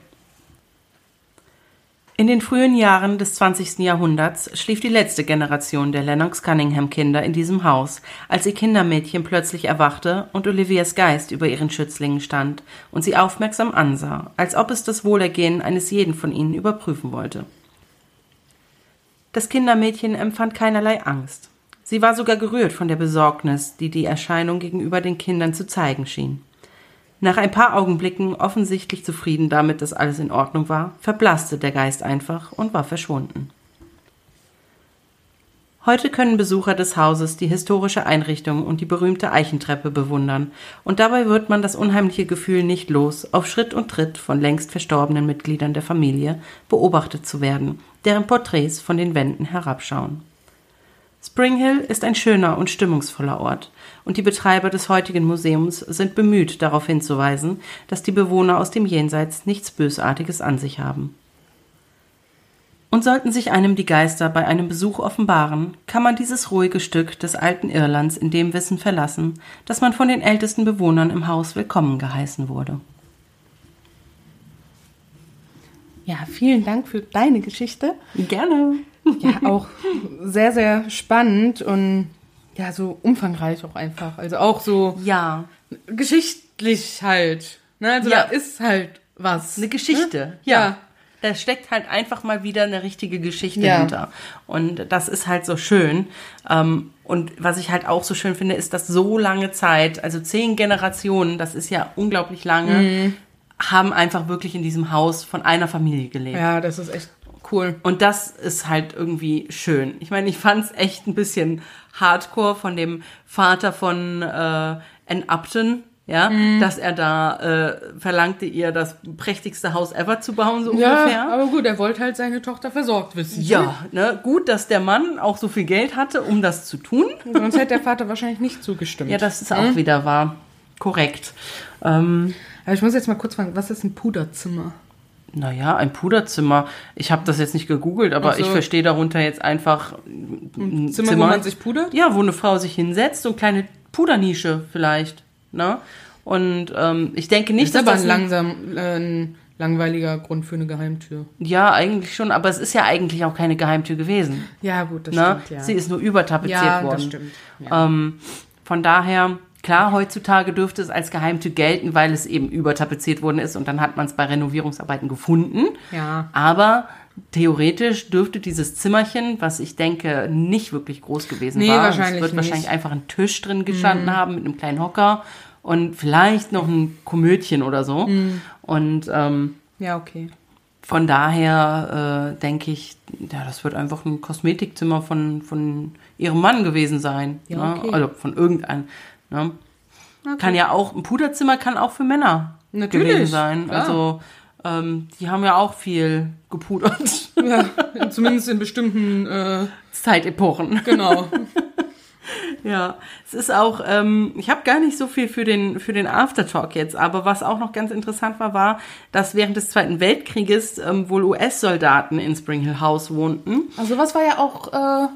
[SPEAKER 2] In den frühen Jahren des 20. Jahrhunderts schlief die letzte Generation der Lennox-Cunningham-Kinder in diesem Haus, als ihr Kindermädchen plötzlich erwachte und Olivias Geist über ihren Schützlingen stand und sie aufmerksam ansah, als ob es das Wohlergehen eines jeden von ihnen überprüfen wollte. Das Kindermädchen empfand keinerlei Angst. Sie war sogar gerührt von der Besorgnis, die die Erscheinung gegenüber den Kindern zu zeigen schien. Nach ein paar Augenblicken, offensichtlich zufrieden damit, dass alles in Ordnung war, verblasste der Geist einfach und war verschwunden. Heute können Besucher des Hauses die historische Einrichtung und die berühmte Eichentreppe bewundern, und dabei wird man das unheimliche Gefühl nicht los, auf Schritt und Tritt von längst verstorbenen Mitgliedern der Familie beobachtet zu werden, deren Porträts von den Wänden herabschauen. Spring Hill ist ein schöner und stimmungsvoller Ort, und die Betreiber des heutigen Museums sind bemüht, darauf hinzuweisen, dass die Bewohner aus dem Jenseits nichts Bösartiges an sich haben. Und sollten sich einem die Geister bei einem Besuch offenbaren, kann man dieses ruhige Stück des alten Irlands in dem Wissen verlassen, dass man von den ältesten Bewohnern im Haus willkommen geheißen wurde.
[SPEAKER 1] Ja, vielen Dank für deine Geschichte.
[SPEAKER 2] Gerne.
[SPEAKER 1] Ja, auch sehr, sehr spannend und ja, so umfangreich auch einfach. Also auch so
[SPEAKER 2] Ja.
[SPEAKER 1] geschichtlich halt. Ne? Also
[SPEAKER 2] Ja.
[SPEAKER 1] da ist halt was.
[SPEAKER 2] Eine Geschichte.
[SPEAKER 1] Ne?
[SPEAKER 2] Ja.
[SPEAKER 1] Ja.
[SPEAKER 2] Da steckt halt einfach mal wieder eine richtige Geschichte
[SPEAKER 1] Ja.
[SPEAKER 2] hinter. Und das ist halt so schön. Ähm, Und was ich halt auch so schön finde, ist, dass so lange Zeit, also zehn Generationen, das ist ja unglaublich lange,
[SPEAKER 1] Mhm.
[SPEAKER 2] haben einfach wirklich in diesem Haus von einer Familie gelebt.
[SPEAKER 1] Ja, das ist echt cool.
[SPEAKER 2] Und das ist halt irgendwie schön. Ich meine, ich fand es echt ein bisschen hardcore von dem Vater von äh, Ann Upton, ja,
[SPEAKER 1] Mhm.
[SPEAKER 2] dass er da äh, verlangte, ihr das prächtigste Haus ever zu bauen, so
[SPEAKER 1] Ja,
[SPEAKER 2] ungefähr.
[SPEAKER 1] aber gut, er wollte halt seine Tochter versorgt wissen.
[SPEAKER 2] Ja, ne, gut, dass der Mann auch so viel Geld hatte, um das zu tun.
[SPEAKER 1] Sonst hätte der Vater wahrscheinlich nicht zugestimmt.
[SPEAKER 2] Ja, das ist auch wieder wahr. Korrekt. Ähm,
[SPEAKER 1] Aber ich muss jetzt mal kurz fragen, was ist ein Puderzimmer?
[SPEAKER 2] Naja, ein Puderzimmer. Ich habe das jetzt nicht gegoogelt, aber
[SPEAKER 1] Ach so.
[SPEAKER 2] ich verstehe darunter jetzt einfach ein
[SPEAKER 1] Zimmer, wo man sich pudert?
[SPEAKER 2] Ja, wo eine Frau sich hinsetzt, so eine kleine Pudernische vielleicht. Ne? Und ähm, ich denke nicht,
[SPEAKER 1] ist aber
[SPEAKER 2] dass
[SPEAKER 1] ein
[SPEAKER 2] das
[SPEAKER 1] langsam äh, ein langweiliger Grund für eine Geheimtür.
[SPEAKER 2] ja eigentlich schon, aber es ist ja eigentlich auch keine Geheimtür gewesen.
[SPEAKER 1] Ja, gut, das
[SPEAKER 2] Ne?
[SPEAKER 1] stimmt, ja.
[SPEAKER 2] Sie ist nur übertapeziert
[SPEAKER 1] ja,
[SPEAKER 2] worden.
[SPEAKER 1] das stimmt. Ja.
[SPEAKER 2] Ähm, von daher, klar, heutzutage dürfte es als Geheimtür gelten, weil es eben übertapeziert worden ist und dann hat man es bei Renovierungsarbeiten gefunden.
[SPEAKER 1] Ja.
[SPEAKER 2] Aber theoretisch dürfte dieses Zimmerchen, was ich denke nicht wirklich groß gewesen
[SPEAKER 1] Nee,
[SPEAKER 2] war,
[SPEAKER 1] wahrscheinlich
[SPEAKER 2] es wird
[SPEAKER 1] nicht. Mhm.
[SPEAKER 2] wahrscheinlich einfach ein Tisch drin gestanden haben mit einem kleinen Hocker und vielleicht noch ein Komödchen oder so.
[SPEAKER 1] Mhm.
[SPEAKER 2] Und ähm,
[SPEAKER 1] ja, okay.
[SPEAKER 2] von daher äh, denke ich, ja, das wird einfach ein Kosmetikzimmer von, von ihrem Mann gewesen sein.
[SPEAKER 1] Ja,
[SPEAKER 2] ne?
[SPEAKER 1] okay.
[SPEAKER 2] Also von irgendeinem. Ne? Kann ja auch, ein Puderzimmer kann auch für Männer
[SPEAKER 1] Natürlich,
[SPEAKER 2] gewesen sein.
[SPEAKER 1] klar.
[SPEAKER 2] Also ähm, die haben ja auch viel gepudert.
[SPEAKER 1] Ja, zumindest in bestimmten, äh,
[SPEAKER 2] Zeitepochen.
[SPEAKER 1] genau.
[SPEAKER 2] Ja, es ist auch, ähm, ich habe gar nicht so viel für den, für den Aftertalk jetzt, aber was auch noch ganz interessant war, war, dass während des Zweiten Weltkrieges ähm, wohl US-Soldaten in Spring Hill House wohnten.
[SPEAKER 1] Also was war ja auch äh,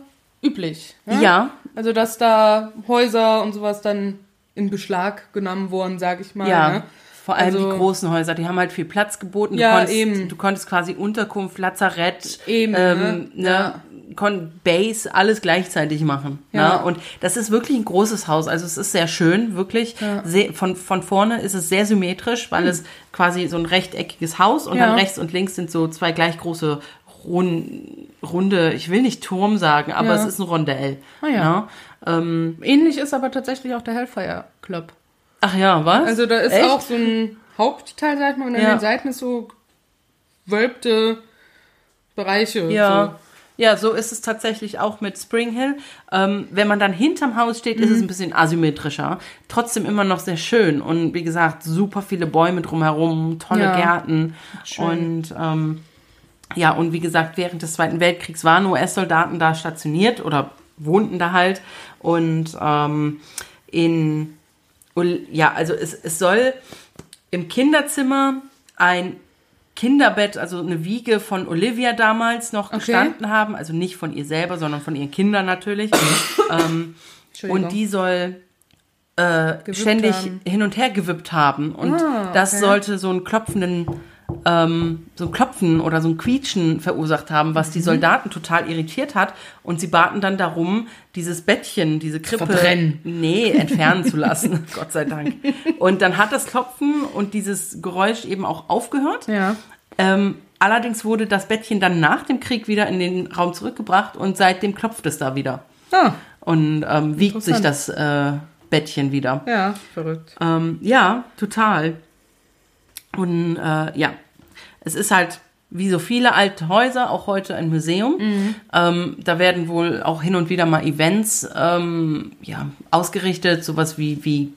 [SPEAKER 1] üblich. Ne?
[SPEAKER 2] Ja,
[SPEAKER 1] Also dass da Häuser und sowas dann in Beschlag genommen wurden, sag ich mal.
[SPEAKER 2] Ja,
[SPEAKER 1] Ne?
[SPEAKER 2] vor allem
[SPEAKER 1] Also-
[SPEAKER 2] die großen Häuser, die haben halt viel Platz geboten. Du
[SPEAKER 1] Ja,
[SPEAKER 2] konntest,
[SPEAKER 1] eben.
[SPEAKER 2] Du konntest quasi Unterkunft, Lazarett,
[SPEAKER 1] Eben,
[SPEAKER 2] ähm,
[SPEAKER 1] ne?
[SPEAKER 2] ne?
[SPEAKER 1] Ja.
[SPEAKER 2] Base, alles gleichzeitig machen.
[SPEAKER 1] Ja.
[SPEAKER 2] Ne? Und das ist wirklich ein großes Haus. Also es ist sehr schön, wirklich. Sehr, von, von vorne ist es sehr symmetrisch, weil es quasi so ein rechteckiges Haus und.
[SPEAKER 1] Ja.
[SPEAKER 2] dann rechts und links sind so zwei gleich große Run Runde, ich will nicht Turm sagen, aber
[SPEAKER 1] Ja.
[SPEAKER 2] es ist ein Rondell.
[SPEAKER 1] Ah ja.
[SPEAKER 2] Ne? Ähm,
[SPEAKER 1] Ähnlich ist aber tatsächlich auch der Hellfire Club.
[SPEAKER 2] ach ja, was?
[SPEAKER 1] Also da ist
[SPEAKER 2] Echt?
[SPEAKER 1] auch so ein Hauptteil, sag ich mal, und an
[SPEAKER 2] Ja.
[SPEAKER 1] den Seiten ist so gewölbte Bereiche.
[SPEAKER 2] Ja. Ja, so ist es tatsächlich auch mit Spring Hill. Ähm, wenn man dann hinterm Haus steht, ist
[SPEAKER 1] Mhm.
[SPEAKER 2] es ein bisschen asymmetrischer. Trotzdem immer noch sehr schön. Und wie gesagt, super viele Bäume drumherum, tolle
[SPEAKER 1] Ja.
[SPEAKER 2] Gärten.
[SPEAKER 1] Schön.
[SPEAKER 2] Und ähm, ja, und wie gesagt, während des Zweiten Weltkriegs waren US-Soldaten da stationiert oder wohnten da halt. Und ähm, in, ja, also es, es soll im Kinderzimmer ein Kinderbett, also eine Wiege von Olivia damals noch
[SPEAKER 1] Okay.
[SPEAKER 2] gestanden haben. Also nicht von ihr selber, sondern von ihren Kindern natürlich. ähm, und die soll äh, ständig
[SPEAKER 1] haben.
[SPEAKER 2] hin und her gewippt haben. Und
[SPEAKER 1] Ah,
[SPEAKER 2] das
[SPEAKER 1] okay.
[SPEAKER 2] sollte so einen klopfenden, ähm, so ein Klopfen oder so ein Quietschen verursacht haben, was
[SPEAKER 1] Mhm.
[SPEAKER 2] die Soldaten total irritiert hat. Und sie baten dann darum, dieses Bettchen, diese Krippe,
[SPEAKER 1] Verbrennen.
[SPEAKER 2] nee, entfernen zu lassen. Gott sei Dank. Und dann hat das Klopfen und dieses Geräusch eben auch aufgehört.
[SPEAKER 1] Ja.
[SPEAKER 2] Ähm, allerdings wurde das Bettchen dann nach dem Krieg wieder in den Raum zurückgebracht und seitdem klopft es da wieder
[SPEAKER 1] Ah,
[SPEAKER 2] und ähm, wiegt sich das äh, Bettchen wieder.
[SPEAKER 1] ja, verrückt.
[SPEAKER 2] Ähm, ja, total. Und äh, ja, es ist halt wie so viele alte Häuser, auch heute ein Museum. Ähm, da werden wohl auch hin und wieder mal Events ähm, ja, ausgerichtet, sowas wie, wie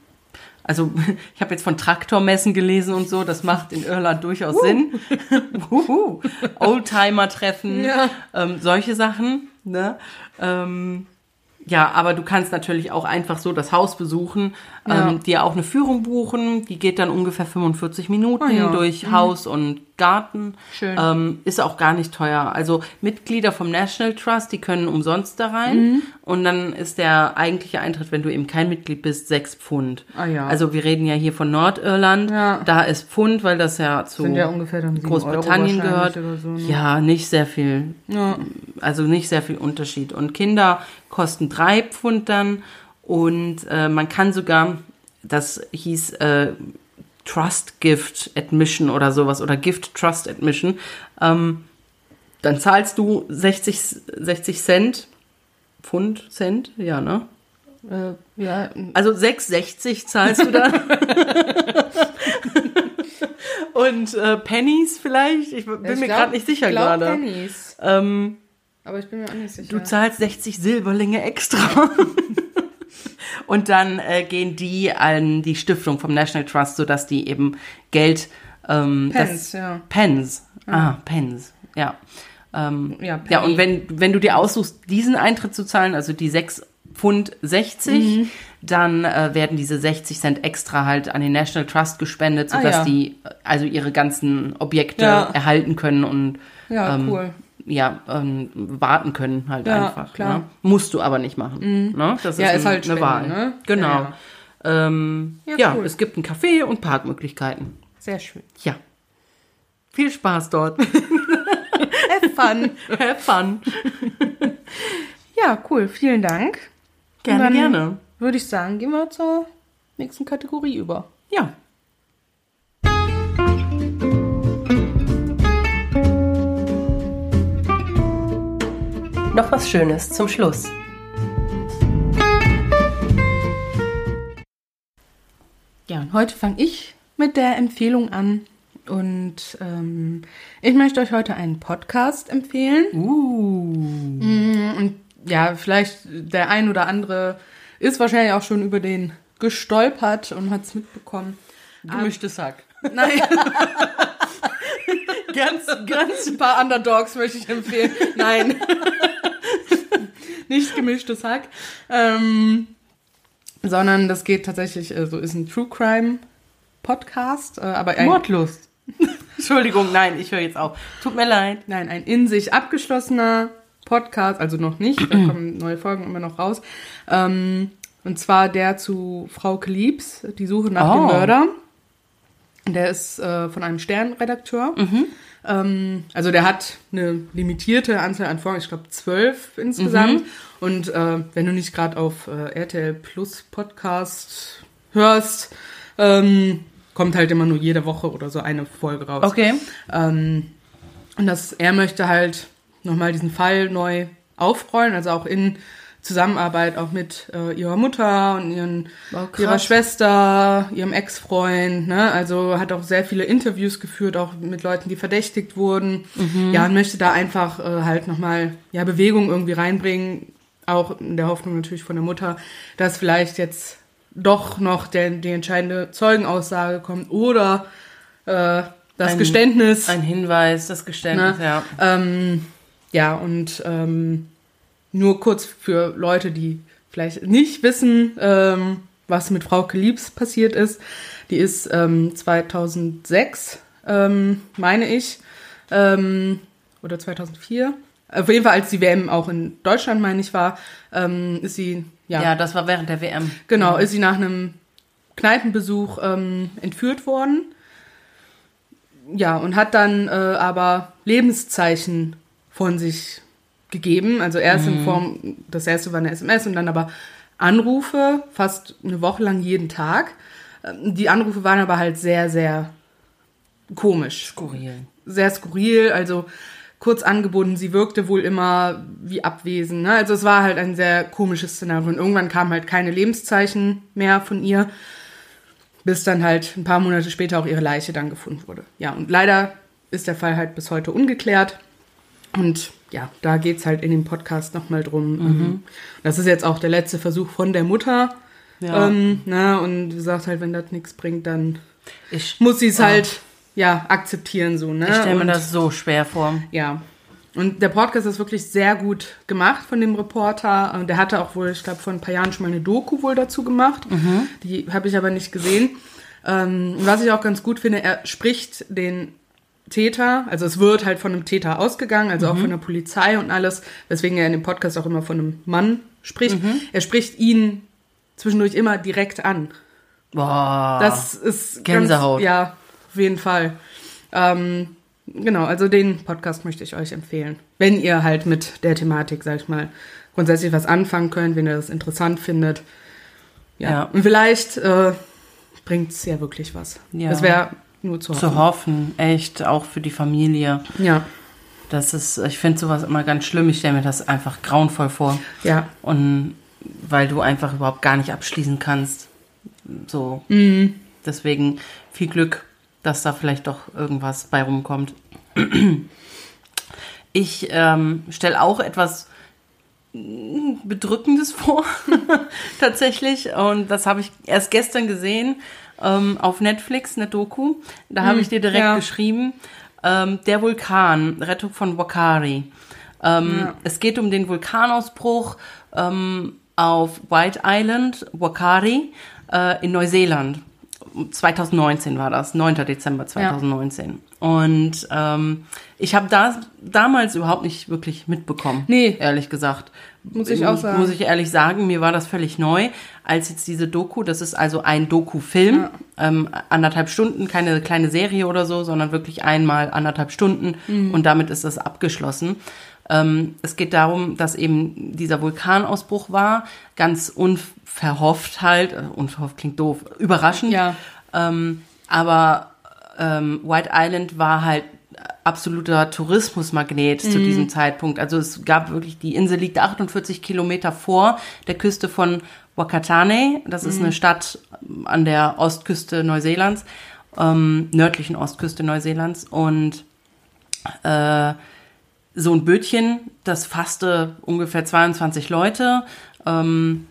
[SPEAKER 2] also ich habe jetzt von Traktormessen gelesen und so, das macht in Irland durchaus Sinn. Wuhu. Oldtimer-Treffen,
[SPEAKER 1] Ja.
[SPEAKER 2] ähm, solche Sachen. Ne? Ähm, ja, aber du kannst natürlich auch einfach so das Haus besuchen,
[SPEAKER 1] Ja.
[SPEAKER 2] ähm, dir auch eine Führung buchen. Die geht dann ungefähr 45 Minuten
[SPEAKER 1] Ah, ja.
[SPEAKER 2] durch Haus und Garten.
[SPEAKER 1] Schön.
[SPEAKER 2] Ähm, ist auch gar nicht teuer. Also Mitglieder vom National Trust, die können umsonst da rein.
[SPEAKER 1] Mhm.
[SPEAKER 2] Und dann ist der eigentliche Eintritt, wenn du eben kein Mitglied bist, sechs Pfund.
[SPEAKER 1] Ah ja.
[SPEAKER 2] Also wir reden ja hier von Nordirland.
[SPEAKER 1] Ja.
[SPEAKER 2] Da ist Pfund, weil das ja zu
[SPEAKER 1] ja
[SPEAKER 2] Großbritannien gehört.
[SPEAKER 1] so, ne?
[SPEAKER 2] Ja, nicht sehr viel.
[SPEAKER 1] Ja.
[SPEAKER 2] Also nicht sehr viel Unterschied. Und Kinder kosten drei Pfund dann. Und äh, man kann sogar, das hieß äh, Trust Gift Admission oder sowas oder Gift Trust Admission. Ähm, dann zahlst du 60, 60 Cent, Pfund, Cent, ja, ne?
[SPEAKER 1] Äh, ja,
[SPEAKER 2] Also 6,60 zahlst du dann. Und äh, Pennies vielleicht? Ich bin
[SPEAKER 1] ich
[SPEAKER 2] mir gerade nicht sicher gerade.
[SPEAKER 1] Pennies.
[SPEAKER 2] Ähm,
[SPEAKER 1] Aber ich bin mir auch nicht sicher.
[SPEAKER 2] Du zahlst 60 Silberlinge extra. Und dann äh, gehen die an die Stiftung vom National Trust, sodass die eben Geld. Ähm,
[SPEAKER 1] Pence,
[SPEAKER 2] das,
[SPEAKER 1] ja.
[SPEAKER 2] Pence. Ah, Pence. Ja. Ähm,
[SPEAKER 1] Ja,
[SPEAKER 2] ja, und wenn, wenn du dir aussuchst, diesen Eintritt zu zahlen, also die 6 Pfund 60,
[SPEAKER 1] Mhm.
[SPEAKER 2] dann äh, werden diese 60 Cent extra halt an den National Trust gespendet,
[SPEAKER 1] Ah,
[SPEAKER 2] sodass
[SPEAKER 1] ja.
[SPEAKER 2] die äh, also ihre ganzen Objekte
[SPEAKER 1] Ja.
[SPEAKER 2] erhalten können und
[SPEAKER 1] Ja,
[SPEAKER 2] ähm,
[SPEAKER 1] cool.
[SPEAKER 2] Ja, ähm, warten können halt
[SPEAKER 1] Ja,
[SPEAKER 2] einfach.
[SPEAKER 1] klar.
[SPEAKER 2] Ne? Musst du aber nicht machen. Ne? Das
[SPEAKER 1] Ja,
[SPEAKER 2] ist,
[SPEAKER 1] ist
[SPEAKER 2] ein-
[SPEAKER 1] halt
[SPEAKER 2] eine Wahl.
[SPEAKER 1] ne?
[SPEAKER 2] Genau.
[SPEAKER 1] Ja,
[SPEAKER 2] Ja, ähm,
[SPEAKER 1] cool.
[SPEAKER 2] es gibt ein Café und Parkmöglichkeiten.
[SPEAKER 1] Sehr schön.
[SPEAKER 2] Ja. Viel Spaß dort.
[SPEAKER 1] Have fun.
[SPEAKER 2] Have fun.
[SPEAKER 1] Ja, cool. Vielen Dank.
[SPEAKER 2] Gerne, gerne.
[SPEAKER 1] Würde ich sagen, gehen wir zur nächsten Kategorie über.
[SPEAKER 2] Ja.
[SPEAKER 3] Noch was Schönes zum Schluss.
[SPEAKER 1] Ja, und heute fange ich mit der Empfehlung an. Und ähm, ich möchte euch heute einen Podcast empfehlen. Mm, Und ja, vielleicht der ein oder andere ist wahrscheinlich auch schon über den gestolpert und hat es mitbekommen.
[SPEAKER 2] Gemischtes Hack.
[SPEAKER 1] Nein,
[SPEAKER 2] Ganz, ganz.
[SPEAKER 1] ein paar Underdogs möchte ich empfehlen. Nein. Nicht gemischtes Hack. Ähm, sondern das geht tatsächlich, äh, so ist ein True Crime Podcast, äh, aber ein,
[SPEAKER 2] Mordlust. Entschuldigung, nein, ich höre jetzt auf. Tut mir leid.
[SPEAKER 1] nein, ein in sich abgeschlossener Podcast, also noch nicht, da kommen neue Folgen immer noch raus. Ähm, und zwar der zu Frau Liebs, die Suche nach dem
[SPEAKER 2] Oh.
[SPEAKER 1] Mörder. Der ist äh, von einem Sternredakteur. Ähm, also der hat eine limitierte Anzahl an Folgen, ich glaube zwölf insgesamt. Und äh, wenn du nicht gerade auf äh, RTL Plus Podcast hörst, ähm, kommt halt immer nur jede Woche oder so eine Folge raus.
[SPEAKER 2] Okay.
[SPEAKER 1] Ähm, und das, er möchte halt nochmal diesen Fall neu aufrollen, also auch in Zusammenarbeit auch mit äh, ihrer Mutter und ihren,
[SPEAKER 2] krass.
[SPEAKER 1] ihrer Schwester, ihrem Ex-Freund, ne? Also hat auch sehr viele Interviews geführt, auch mit Leuten, die verdächtigt wurden. Ja, und möchte da einfach äh, halt nochmal ja, Bewegung irgendwie reinbringen, auch in der Hoffnung natürlich von der Mutter, dass vielleicht jetzt doch noch der, die entscheidende Zeugenaussage kommt oder äh, das
[SPEAKER 2] Ein-
[SPEAKER 1] Geständnis.
[SPEAKER 2] Ein Hinweis, das Geständnis,
[SPEAKER 1] Ne?
[SPEAKER 2] ja.
[SPEAKER 1] Ähm, ja, und ähm, nur kurz für Leute, die vielleicht nicht wissen, ähm, was mit Frau Liebs passiert ist. Die ist ähm, 2006, ähm, meine ich, ähm, oder 2004. Auf jeden Fall, als die WM auch in Deutschland, meine ich, war, ähm, ist sie, ja,
[SPEAKER 2] Ja, das war während der WM.
[SPEAKER 1] Genau, ist sie nach einem Kneipenbesuch ähm, entführt worden. Ja, und hat dann äh, aber Lebenszeichen von sich gegeben. Also erst in Form, das erste war eine SMS und dann aber Anrufe, fast eine Woche lang jeden Tag. Ähm, Die Anrufe waren aber halt sehr, sehr komisch
[SPEAKER 2] Skurril.
[SPEAKER 1] sehr skurril, also kurz angebunden. Sie wirkte wohl immer wie abwesend. Ne? Also es war halt ein sehr komisches Szenario. Und irgendwann kamen halt keine Lebenszeichen mehr von ihr, bis dann halt ein paar Monate später auch ihre Leiche dann gefunden wurde. Ja, und leider ist der Fall halt bis heute ungeklärt. Und ja, da geht's halt in dem Podcast nochmal drum. Ähm, Das ist jetzt auch der letzte Versuch von der Mutter.
[SPEAKER 2] Ja.
[SPEAKER 1] Ähm, na, und sie sagt halt, wenn das nichts bringt, dann
[SPEAKER 2] Ich,
[SPEAKER 1] muss sie es halt ja akzeptieren so ne
[SPEAKER 2] ich stelle mir
[SPEAKER 1] Und-
[SPEAKER 2] das so schwer vor.
[SPEAKER 1] ja und der Podcast ist wirklich sehr gut gemacht von dem Reporter der hatte auch wohl ich glaube vor ein paar Jahren schon mal eine Doku wohl dazu gemacht die habe ich aber nicht gesehen ähm, was ich auch ganz gut finde er spricht den Täter, also es wird halt von einem Täter ausgegangen, also auch von der Polizei und alles, weswegen er in dem Podcast auch immer von einem Mann spricht. Er spricht ihn zwischendurch immer direkt an.
[SPEAKER 2] Boah.
[SPEAKER 1] Das ist
[SPEAKER 2] Gänsehaut.
[SPEAKER 1] Ganz, ja, auf jeden Fall. Ähm, genau, also den Podcast möchte ich euch empfehlen. Wenn ihr halt mit der Thematik, sag ich mal, grundsätzlich was anfangen könnt, wenn ihr das interessant findet. Ja.
[SPEAKER 2] Ja.
[SPEAKER 1] Und vielleicht äh, bringt es ja wirklich was.
[SPEAKER 2] Ja.
[SPEAKER 1] Das wäre nur zu hoffen.
[SPEAKER 2] zu hoffen, echt, auch für die Familie.
[SPEAKER 1] Ja,
[SPEAKER 2] Das ist, ich finde sowas immer ganz schlimm. Ich stelle mir das einfach grauenvoll vor.
[SPEAKER 1] ja,
[SPEAKER 2] Und weil du einfach überhaupt gar nicht abschließen kannst. So.
[SPEAKER 1] Mhm.
[SPEAKER 2] Deswegen viel Glück, dass da vielleicht doch irgendwas bei rumkommt. Ich ähm, stelle auch etwas Bedrückendes vor, tatsächlich. Und das habe ich erst gestern gesehen ähm, auf Netflix, eine Doku. Da habe ich dir direkt
[SPEAKER 1] ja.
[SPEAKER 2] geschrieben. Ähm, der Vulkan, Rettung von Wakari. Ähm,
[SPEAKER 1] Ja.
[SPEAKER 2] Es geht um den Vulkanausbruch ähm, auf White Island, Wakari, äh, in Neuseeland. 2019 war das, 9. Dezember 2019. Und ähm, ich habe das damals überhaupt nicht wirklich mitbekommen.
[SPEAKER 1] Nee.
[SPEAKER 2] Ehrlich gesagt.
[SPEAKER 1] Muss ich auch sagen.
[SPEAKER 2] Muss ich ehrlich sagen, mir war das völlig neu, als jetzt diese Doku, das ist also ein Doku-Film, ähm, anderthalb Stunden, keine kleine Serie oder so, sondern wirklich einmal anderthalb Stunden
[SPEAKER 1] Mhm.
[SPEAKER 2] und damit ist das abgeschlossen. Ähm, es geht darum, dass eben dieser Vulkanausbruch war, ganz unverhofft halt, äh, unverhofft klingt doof, überraschend.
[SPEAKER 1] Ja.
[SPEAKER 2] Ähm, aber ähm, White Island war halt absoluter Tourismusmagnet zu
[SPEAKER 1] Mhm.
[SPEAKER 2] diesem Zeitpunkt. Also es gab wirklich, die Insel liegt 48 Kilometer vor der Küste von Wakatane. Das ist eine Stadt an der Ostküste Neuseelands, ähm, nördlichen Ostküste Neuseelands. Und äh, so ein Bötchen, das fasste ungefähr 22 Leute. Ähm,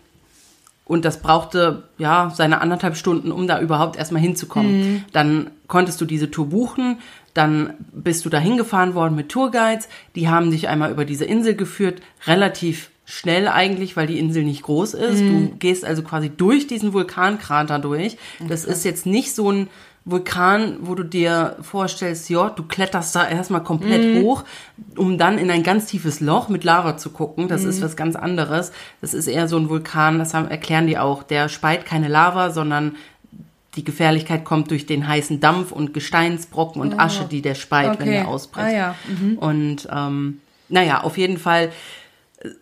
[SPEAKER 2] und das brauchte ja seine anderthalb Stunden, um da überhaupt erstmal hinzukommen. Dann konntest du diese Tour buchen, dann bist du da hingefahren worden mit Tourguides, die haben dich einmal über diese Insel geführt, relativ schnell eigentlich, weil die Insel nicht groß ist. Du gehst also quasi durch diesen Vulkankrater durch. Das ist jetzt nicht so ein Vulkan, wo du dir vorstellst, ja, du kletterst da erstmal komplett hoch, um dann in ein ganz tiefes Loch mit Lava zu gucken. Das ist was ganz anderes. Das ist eher so ein Vulkan, das haben, erklären die auch. Der speit keine Lava, sondern die Gefährlichkeit kommt durch den heißen Dampf und Gesteinsbrocken und Asche, die der speit, wenn
[SPEAKER 1] Okay.
[SPEAKER 2] der ausbricht.
[SPEAKER 1] Ah, ja.
[SPEAKER 2] Und ähm, naja, auf jeden Fall,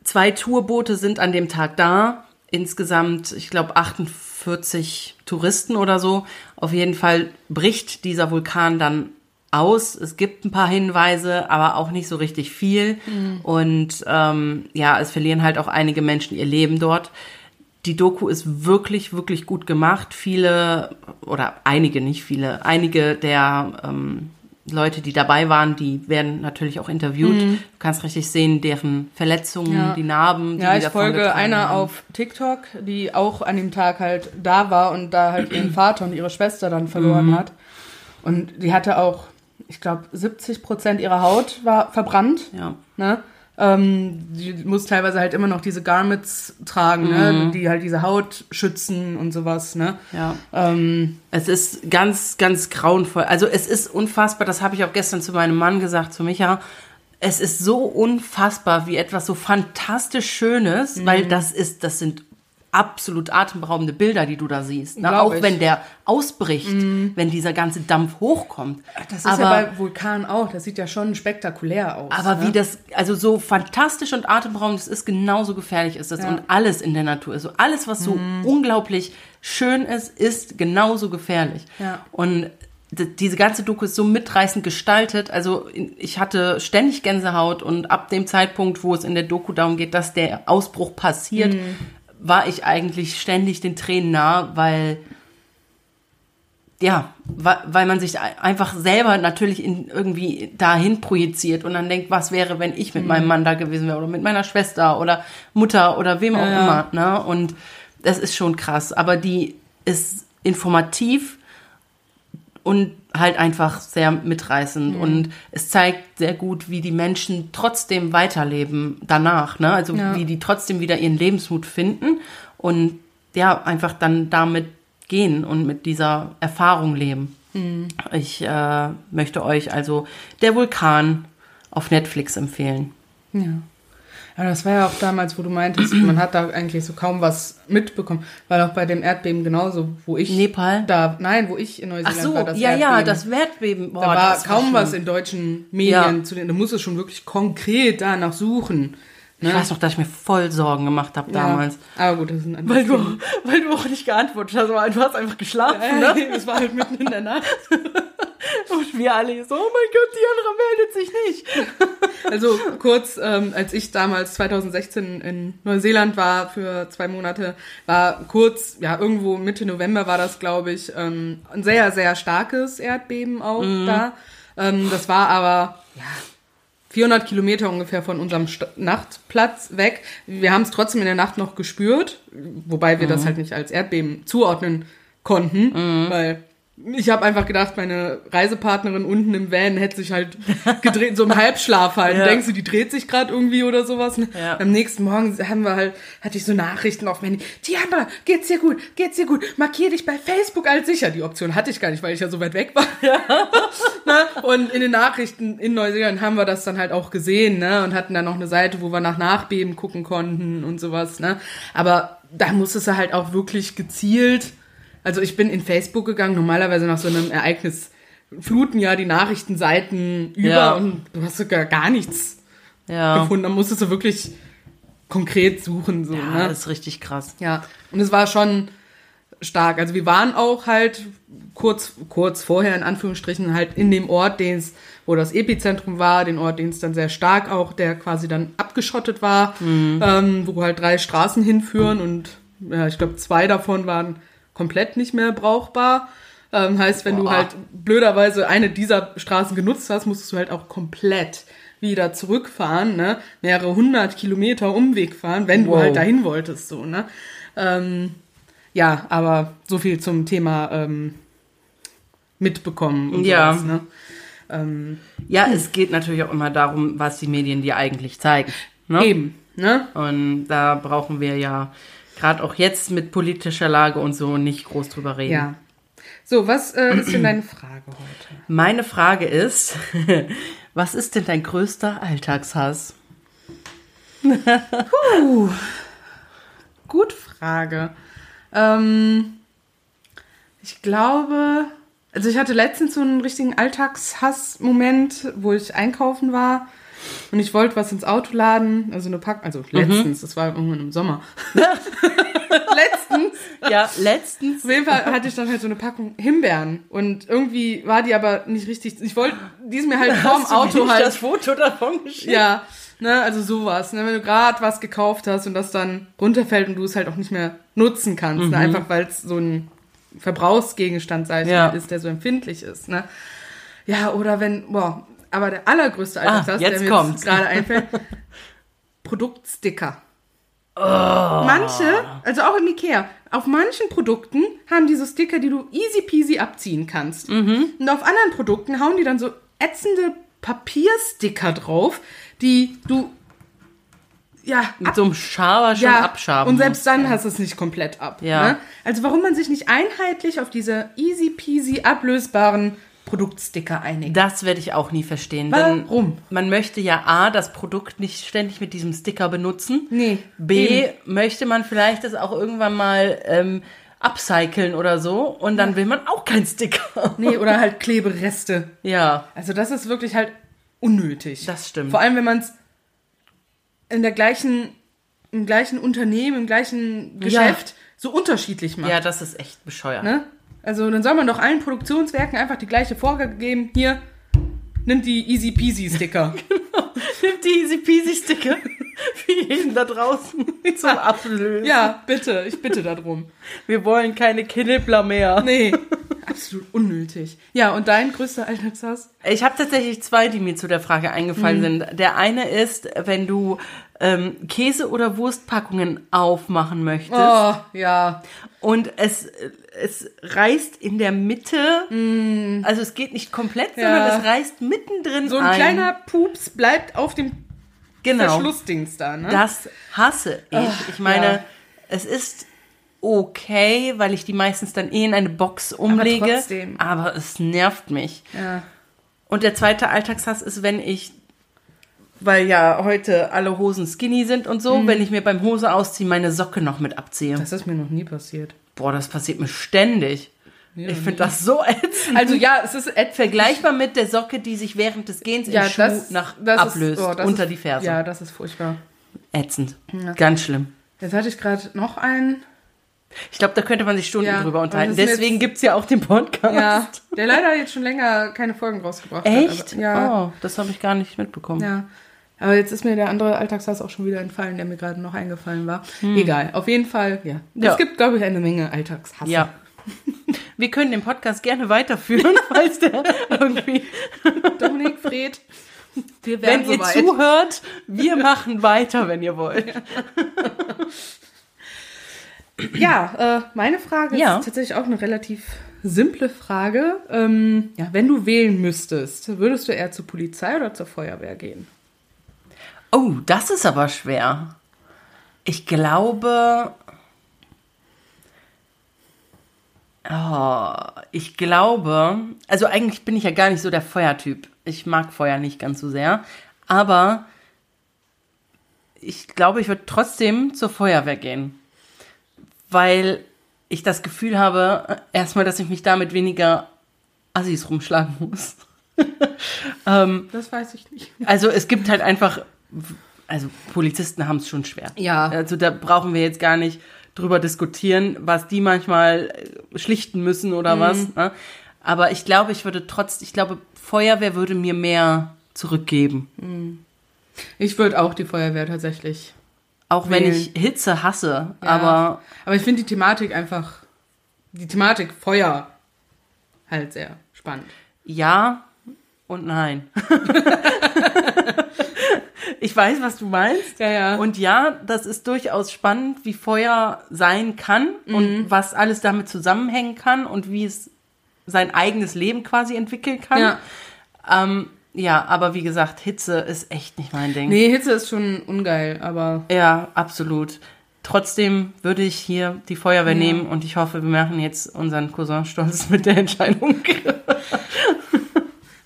[SPEAKER 2] zwei Tourboote sind an dem Tag da. Insgesamt, ich glaube, 48 Touristen oder so. Auf jeden Fall bricht dieser Vulkan dann aus. Es gibt ein paar Hinweise, aber auch nicht so richtig viel. Und ähm, ja, es verlieren halt auch einige Menschen ihr Leben dort. Die Doku ist wirklich, wirklich gut gemacht. Viele, oder einige, nicht viele, einige der ähm, Leute, die dabei waren, die werden natürlich auch interviewt. Du kannst richtig sehen, deren Verletzungen,
[SPEAKER 1] Mhm. Ja.
[SPEAKER 2] die Narben. Die
[SPEAKER 1] Ja, ich folge einer
[SPEAKER 2] haben.
[SPEAKER 1] auf TikTok, die auch an dem Tag halt da war und da halt ihren Vater und ihre Schwester dann verloren
[SPEAKER 2] Mhm.
[SPEAKER 1] hat. Und die hatte auch, ich glaube, 70 Prozent ihrer Haut war verbrannt.
[SPEAKER 2] Ja.
[SPEAKER 1] Ne? Ähm, die muss teilweise halt immer noch diese Garments tragen,
[SPEAKER 2] Mhm.
[SPEAKER 1] ne? die halt diese Haut schützen und sowas. Ne?
[SPEAKER 2] Ja.
[SPEAKER 1] Ähm,
[SPEAKER 2] Es ist ganz, ganz grauenvoll. Also es ist unfassbar, das habe ich auch gestern zu meinem Mann gesagt, zu Micha. Es ist so unfassbar, wie etwas so fantastisch Schönes,
[SPEAKER 1] Mhm.
[SPEAKER 2] weil das ist, das sind absolut atemberaubende Bilder, die du da siehst. Ne? Auch
[SPEAKER 1] ich.
[SPEAKER 2] Wenn der ausbricht, wenn dieser ganze Dampf hochkommt.
[SPEAKER 1] das ist
[SPEAKER 2] aber,
[SPEAKER 1] ja bei Vulkan auch, das sieht ja schon spektakulär aus.
[SPEAKER 2] aber
[SPEAKER 1] ne?
[SPEAKER 2] wie das, also so fantastisch und atemberaubend es ist, genauso gefährlich ist das.
[SPEAKER 1] Ja.
[SPEAKER 2] Und alles in der Natur ist so. Alles, was so unglaublich schön ist, ist genauso gefährlich.
[SPEAKER 1] Ja.
[SPEAKER 2] Und diese ganze Doku ist so mitreißend gestaltet. Also ich hatte ständig Gänsehaut und ab dem Zeitpunkt, wo es in der Doku darum geht, dass der Ausbruch passiert,
[SPEAKER 1] Mhm.
[SPEAKER 2] War ich eigentlich ständig den Tränen nah, weil ja, weil man sich ein- einfach selber natürlich in irgendwie dahin projiziert und dann denkt, was wäre, wenn ich mit meinem Mann da gewesen wäre oder mit meiner Schwester oder Mutter oder wem auch
[SPEAKER 1] ja.
[SPEAKER 2] immer, ne? Und das ist schon krass, aber die ist informativ und halt einfach sehr mitreißend und es zeigt sehr gut, wie die Menschen trotzdem weiterleben danach, ne? Also
[SPEAKER 1] Ja.
[SPEAKER 2] wie die trotzdem wieder ihren Lebensmut finden und ja, einfach dann damit gehen und mit dieser Erfahrung leben. Ich äh, möchte euch also Der Vulkan auf Netflix empfehlen.
[SPEAKER 1] Ja. Ja, das war ja auch damals, wo du meintest, man hat da eigentlich so kaum was mitbekommen, weil auch bei dem Erdbeben genauso, wo ich
[SPEAKER 2] Nepal?
[SPEAKER 1] da, nein, wo ich in
[SPEAKER 2] Ach
[SPEAKER 1] Neuseeland
[SPEAKER 2] so,
[SPEAKER 1] war, das
[SPEAKER 2] ja,
[SPEAKER 1] Erdbeben.
[SPEAKER 2] ja, das Erdbeben. Boah,
[SPEAKER 1] da war kaum
[SPEAKER 2] schlimm.
[SPEAKER 1] was in deutschen Medien
[SPEAKER 2] Ja.
[SPEAKER 1] zu den, da musst du schon wirklich konkret danach suchen. Ne?
[SPEAKER 2] Ich weiß noch, dass ich mir voll Sorgen gemacht habe damals.
[SPEAKER 1] Ja. Aber gut, das sind
[SPEAKER 2] Weil du, weil du auch nicht geantwortet hast, aber du hast einfach geschlafen, ne?
[SPEAKER 1] das war halt mitten in der Nacht.
[SPEAKER 2] Und wir alle so, oh mein Gott, die andere meldet sich nicht.
[SPEAKER 1] Also kurz, ähm, als ich damals 2016 in Neuseeland war für zwei Monate, war kurz, ja irgendwo Mitte November war das, glaube ich, ähm, ein sehr, sehr starkes Erdbeben auch da. Ähm, das war aber, ja, 400 Kilometer ungefähr von unserem St Nachtplatz weg. Wir haben es trotzdem in der Nacht noch gespürt, wobei wir das halt nicht als Erdbeben zuordnen konnten, weil ich habe einfach gedacht, meine Reisepartnerin unten im Van hätte sich halt gedreht, so im Halbschlaf halt.
[SPEAKER 2] Ja.
[SPEAKER 1] Denkst du, die dreht sich gerade irgendwie oder sowas? Ne?
[SPEAKER 2] Ja.
[SPEAKER 1] Am nächsten Morgen haben wir halt, hatte ich so Nachrichten auf mein Handy. Diana, geht's dir gut? Geht's dir gut? Markier dich bei Facebook als sicher. Die Option hatte ich gar nicht, weil ich ja so weit weg war. ne? Und in den Nachrichten in Neuseeland haben wir das dann halt auch gesehen, ne? Und hatten dann noch eine Seite, wo wir nach Nachbeben gucken konnten und sowas, ne? Aber da musstest du halt auch wirklich gezielt. Also ich bin in Facebook gegangen, normalerweise nach so einem Ereignis fluten ja die Nachrichtenseiten über
[SPEAKER 2] Ja.
[SPEAKER 1] und du hast sogar gar nichts
[SPEAKER 2] Ja,
[SPEAKER 1] gefunden. Da musstest du wirklich konkret suchen, so,
[SPEAKER 2] ja
[SPEAKER 1] ne?
[SPEAKER 2] das ist richtig krass.
[SPEAKER 1] Ja, und es war schon stark. Also wir waren auch halt kurz, kurz vorher in Anführungsstrichen halt in dem Ort, den es, wo das Epizentrum war, den Ort, den es dann sehr stark auch, der quasi dann abgeschottet war, ähm, wo halt drei Straßen hinführen und ja, ich glaube zwei davon waren komplett nicht mehr brauchbar. Ähm, heißt, wenn du
[SPEAKER 2] Boah.
[SPEAKER 1] halt blöderweise eine dieser Straßen genutzt hast, musstest du halt auch komplett wieder zurückfahren, ne? Mehrere hundert Kilometer Umweg fahren, wenn
[SPEAKER 2] Wow.
[SPEAKER 1] du halt dahin wolltest, so, ne? Ähm, ja, aber so viel zum Thema ähm, mitbekommen und
[SPEAKER 2] Ja.
[SPEAKER 1] sowas, ne? Ähm,
[SPEAKER 2] Ja, es geht natürlich auch immer darum, was die Medien dir eigentlich zeigen. Ne?
[SPEAKER 1] Eben, ne?
[SPEAKER 2] Und da brauchen wir ja gerade auch jetzt mit politischer Lage und so nicht groß drüber reden.
[SPEAKER 1] Ja. So, was äh, ist denn deine Frage heute?
[SPEAKER 2] Meine Frage ist, was ist denn dein größter Alltagshass?
[SPEAKER 1] Gut Frage. Ähm, ich glaube, also ich hatte letztens so einen richtigen Alltagshass-Moment, wo ich einkaufen war und ich wollte was ins Auto laden, also eine Pack, also letztens, das war irgendwann im Sommer. letztens.
[SPEAKER 2] Ja, letztens.
[SPEAKER 1] Auf jeden Fall hatte ich dann halt so eine Packung Himbeeren und irgendwie war die aber nicht richtig. Ich wollte, die ist mir halt vorm Auto halt
[SPEAKER 2] das Foto davon geschickt?
[SPEAKER 1] ja, ne, also sowas. Ne, wenn du gerade was gekauft hast und das dann runterfällt und du es halt auch nicht mehr nutzen kannst, ne, einfach weil es so ein Verbrauchsgegenstand, sag ich
[SPEAKER 2] Ja.
[SPEAKER 1] ist, der so empfindlich ist. Ne? Ja, oder wenn, boah, aber der allergrößte Alltagshass,
[SPEAKER 2] jetzt
[SPEAKER 1] der mir gerade einfällt, Produktsticker.
[SPEAKER 2] Oh.
[SPEAKER 1] Manche, also auch im Ikea, auf manchen Produkten haben die so Sticker, die du easy peasy abziehen kannst.
[SPEAKER 2] Mhm.
[SPEAKER 1] Und auf anderen Produkten hauen die dann so ätzende Papiersticker drauf, die du ja
[SPEAKER 2] Mit so einem Schaber schon
[SPEAKER 1] ja,
[SPEAKER 2] abschaben.
[SPEAKER 1] Und selbst dann hast du es nicht komplett ab.
[SPEAKER 2] Ja.
[SPEAKER 1] Ne? Also warum man sich nicht einheitlich auf diese easy peasy ablösbaren Produktsticker einigt.
[SPEAKER 2] Das werde ich auch nie verstehen.
[SPEAKER 1] Warum?
[SPEAKER 2] Man möchte ja A, das Produkt nicht ständig mit diesem Sticker benutzen.
[SPEAKER 1] Nee,
[SPEAKER 2] B,
[SPEAKER 1] eben.
[SPEAKER 2] möchte man vielleicht das auch irgendwann mal ähm, upcyclen oder so. Und dann will man auch keinen Sticker.
[SPEAKER 1] Nee, oder halt Klebereste.
[SPEAKER 2] Ja,
[SPEAKER 1] Also das ist wirklich halt unnötig.
[SPEAKER 2] Das stimmt.
[SPEAKER 1] Vor allem, wenn man es in der gleichen, im gleichen Unternehmen, im gleichen Geschäft so unterschiedlich macht.
[SPEAKER 2] ja, das ist echt bescheuert.
[SPEAKER 1] Ne? Also dann soll man doch allen Produktionswerken einfach die gleiche Vorgabe geben. Hier, nimm die Easy Peasy Sticker.
[SPEAKER 2] Nimm die Easy Peasy Sticker für jeden da draußen zum Ablösen.
[SPEAKER 1] ja, bitte, ich bitte darum.
[SPEAKER 2] Wir wollen keine Knibbler mehr.
[SPEAKER 1] Nee, absolut unnötig. Ja, und dein größter Alltagshass?
[SPEAKER 2] Ich habe tatsächlich zwei, die mir zu der Frage eingefallen
[SPEAKER 1] Mhm.
[SPEAKER 2] sind. Der eine ist, wenn du ähm, Käse- oder Wurstpackungen aufmachen möchtest
[SPEAKER 1] Oh, ja.
[SPEAKER 2] und es, es reißt in der Mitte, also es geht nicht komplett,
[SPEAKER 1] Mm. Ja.
[SPEAKER 2] sondern es reißt mittendrin
[SPEAKER 1] So ein
[SPEAKER 2] ein.
[SPEAKER 1] kleiner Pups bleibt auf dem
[SPEAKER 2] genau.
[SPEAKER 1] Verschlussdings da, ne?
[SPEAKER 2] Das hasse ich.
[SPEAKER 1] Ach,
[SPEAKER 2] ich meine,
[SPEAKER 1] ja.
[SPEAKER 2] es ist okay, weil ich die meistens dann eh in eine Box umlege.
[SPEAKER 1] trotzdem.
[SPEAKER 2] aber es nervt mich.
[SPEAKER 1] Ja.
[SPEAKER 2] Und der zweite Alltagshass ist, wenn ich, weil ja heute alle Hosen skinny sind und so, wenn ich mir beim Hose ausziehen meine Socke noch mit abziehe.
[SPEAKER 1] Das ist mir noch nie passiert.
[SPEAKER 2] Boah, das passiert mir ständig. ich finde das so ätzend.
[SPEAKER 1] Also ja, es ist etwas
[SPEAKER 2] Vergleichbar mit der Socke, die sich während des Gehens im
[SPEAKER 1] ja,
[SPEAKER 2] Schuh
[SPEAKER 1] das,
[SPEAKER 2] nach
[SPEAKER 1] das
[SPEAKER 2] ablöst,
[SPEAKER 1] ist, oh,
[SPEAKER 2] unter
[SPEAKER 1] ist,
[SPEAKER 2] die Ferse.
[SPEAKER 1] Ja, das ist furchtbar.
[SPEAKER 2] Ätzend. Ganz schlimm.
[SPEAKER 1] Jetzt hatte ich gerade noch einen.
[SPEAKER 2] Ich glaube, da könnte man sich Stunden
[SPEAKER 1] Ja,
[SPEAKER 2] drüber unterhalten.
[SPEAKER 1] das ist
[SPEAKER 2] Deswegen gibt es ja auch den Podcast.
[SPEAKER 1] Ja, der leider jetzt schon länger keine Folgen rausgebracht hat.
[SPEAKER 2] Echt?
[SPEAKER 1] Ja,
[SPEAKER 2] Oh, das habe ich gar nicht mitbekommen.
[SPEAKER 1] ja. Aber jetzt ist mir der andere Alltagshass auch schon wieder entfallen, der mir gerade noch eingefallen war.
[SPEAKER 2] Hm.
[SPEAKER 1] Egal, auf jeden Fall, ja. Es
[SPEAKER 2] Ja.
[SPEAKER 1] gibt, glaube ich, eine Menge Alltagshass.
[SPEAKER 2] Ja. Wir können den Podcast gerne weiterführen, falls der irgendwie.
[SPEAKER 1] Dominik, Fred,
[SPEAKER 2] Wenn
[SPEAKER 1] werden
[SPEAKER 2] ihr
[SPEAKER 1] soweit.
[SPEAKER 2] zuhört, wir machen weiter, wenn ihr wollt.
[SPEAKER 1] Ja, äh, meine Frage
[SPEAKER 2] Ja.
[SPEAKER 1] ist tatsächlich auch eine relativ simple Frage. Ähm, ja, wenn du wählen müsstest, würdest du eher zur Polizei oder zur Feuerwehr gehen?
[SPEAKER 2] Oh, das ist aber schwer. Ich glaube. Oh, ich glaube. Also eigentlich bin ich ja gar nicht so der Feuertyp. Ich mag Feuer nicht ganz so sehr. Aber ich glaube, ich würde trotzdem zur Feuerwehr gehen. Weil ich das Gefühl habe, erstmal, dass ich mich damit weniger Assis rumschlagen muss.
[SPEAKER 1] Das weiß ich nicht.
[SPEAKER 2] Also es gibt halt einfach, also Polizisten haben es schon schwer.
[SPEAKER 1] Ja.
[SPEAKER 2] Also da brauchen wir jetzt gar nicht drüber diskutieren, was die manchmal äh, schlichten müssen oder was. Ne? Aber ich glaube, ich würde trotz, ich glaube, Feuerwehr würde mir mehr zurückgeben.
[SPEAKER 1] Ich würde auch die Feuerwehr tatsächlich.
[SPEAKER 2] Auch wenn
[SPEAKER 1] Wählen.
[SPEAKER 2] ich Hitze hasse.
[SPEAKER 1] Ja.
[SPEAKER 2] Aber
[SPEAKER 1] Aber ich finde die Thematik einfach, die Thematik Feuer halt sehr spannend.
[SPEAKER 2] ja und nein. ich weiß, was du meinst.
[SPEAKER 1] Ja, ja.
[SPEAKER 2] Und ja, das ist durchaus spannend, wie Feuer sein kann
[SPEAKER 1] Mhm.
[SPEAKER 2] und was alles damit zusammenhängen kann und wie es sein eigenes Leben quasi entwickeln kann.
[SPEAKER 1] Ja.
[SPEAKER 2] ähm, ja aber wie gesagt, Hitze ist echt nicht mein Ding.
[SPEAKER 1] Nee, Hitze ist schon ungeil, aber
[SPEAKER 2] Ja, absolut. Trotzdem würde ich hier die Feuerwehr nehmen und ich hoffe, wir machen jetzt unseren Cousin stolz mit der Entscheidung.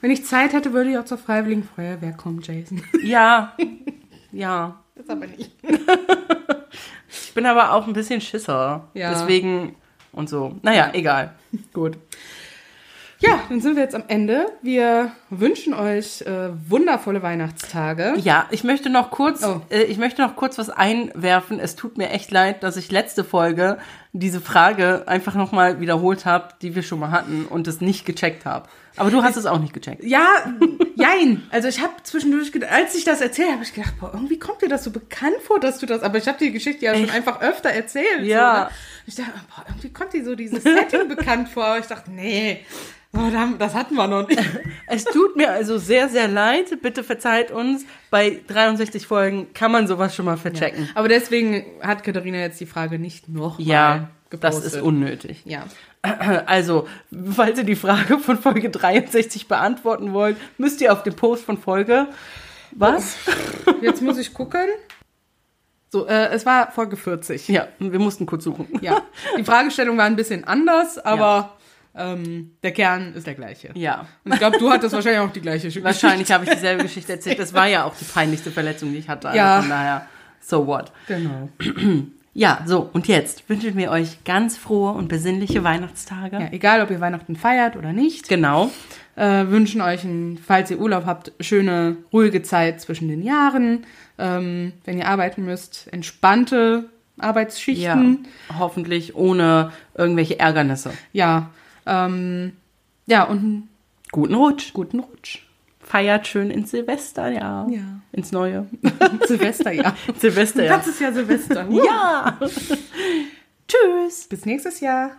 [SPEAKER 1] wenn ich Zeit hätte, würde ich auch zur Freiwilligen Feuerwehr kommen, Jason.
[SPEAKER 2] ja, ja.
[SPEAKER 1] Das aber nicht.
[SPEAKER 2] Ich bin aber auch ein bisschen Schisser.
[SPEAKER 1] Ja.
[SPEAKER 2] Deswegen und so. Naja, egal.
[SPEAKER 1] Gut. Ja, dann sind wir jetzt am Ende. Wir wünschen euch äh, wundervolle Weihnachtstage.
[SPEAKER 2] Ja, ich möchte noch kurz,
[SPEAKER 1] Oh.
[SPEAKER 2] äh, ich möchte noch kurz was einwerfen. Es tut mir echt leid, dass ich letzte Folge diese Frage einfach nochmal wiederholt habe, die wir schon mal hatten und es nicht gecheckt habe. Aber du hast es auch nicht gecheckt.
[SPEAKER 1] Ja, jein. Also ich habe zwischendurch als ich das erzählt habe, ich gedacht, boah, irgendwie kommt dir das so bekannt vor, dass du das, aber ich habe die Geschichte ja schon einfach öfter erzählt.
[SPEAKER 2] Ja.
[SPEAKER 1] So, ne? Ich dachte, boah, irgendwie kommt dir so dieses Setting bekannt vor. Aber ich dachte, nee, oh, da- das hatten wir noch nicht.
[SPEAKER 2] Es tut mir also sehr, sehr leid. Bitte verzeiht uns. Bei 63 Folgen kann man sowas schon mal verchecken.
[SPEAKER 1] Aber deswegen hat Katharina jetzt die Frage nicht noch
[SPEAKER 2] Ja,
[SPEAKER 1] mal
[SPEAKER 2] das
[SPEAKER 1] gepostet.
[SPEAKER 2] ist unnötig.
[SPEAKER 1] Ja.
[SPEAKER 2] Also, falls ihr die Frage von Folge 63 beantworten wollt, müsst ihr auf den Post von Folge. Was?
[SPEAKER 1] Jetzt muss ich gucken. So, äh, es war Folge 40.
[SPEAKER 2] Ja, wir mussten kurz suchen.
[SPEAKER 1] Ja. Die Fragestellung war ein bisschen anders, aber ähm, der Kern ist der gleiche.
[SPEAKER 2] Ja.
[SPEAKER 1] Und ich glaube, du hattest wahrscheinlich auch die gleiche Geschichte.
[SPEAKER 2] Wahrscheinlich habe ich dieselbe Geschichte erzählt. Das war ja auch die peinlichste Verletzung, die ich hatte. Also
[SPEAKER 1] Ja.
[SPEAKER 2] Von daher, so what.
[SPEAKER 1] Genau.
[SPEAKER 2] Ja, so, und jetzt wünschen wir euch ganz frohe und besinnliche Weihnachtstage.
[SPEAKER 1] Ja, egal, ob ihr Weihnachten feiert oder nicht,
[SPEAKER 2] Genau.
[SPEAKER 1] äh, wünschen euch, ein, falls ihr Urlaub habt, schöne, ruhige Zeit zwischen den Jahren. Ähm, wenn ihr arbeiten müsst, entspannte
[SPEAKER 2] Ja,
[SPEAKER 1] Arbeitsschichten.
[SPEAKER 2] hoffentlich ohne irgendwelche Ärgernisse.
[SPEAKER 1] Ja. Ähm, ja, und einen
[SPEAKER 2] Guten Rutsch.
[SPEAKER 1] guten Rutsch.
[SPEAKER 2] Feiert schön ins Silvester, ja.
[SPEAKER 1] Ja.
[SPEAKER 2] Ins Neue.
[SPEAKER 1] Silvester, ja.
[SPEAKER 2] Silvester, ja.
[SPEAKER 1] Das ist ja Silvester.
[SPEAKER 2] Ja. Tschüss.
[SPEAKER 1] Bis nächstes Jahr.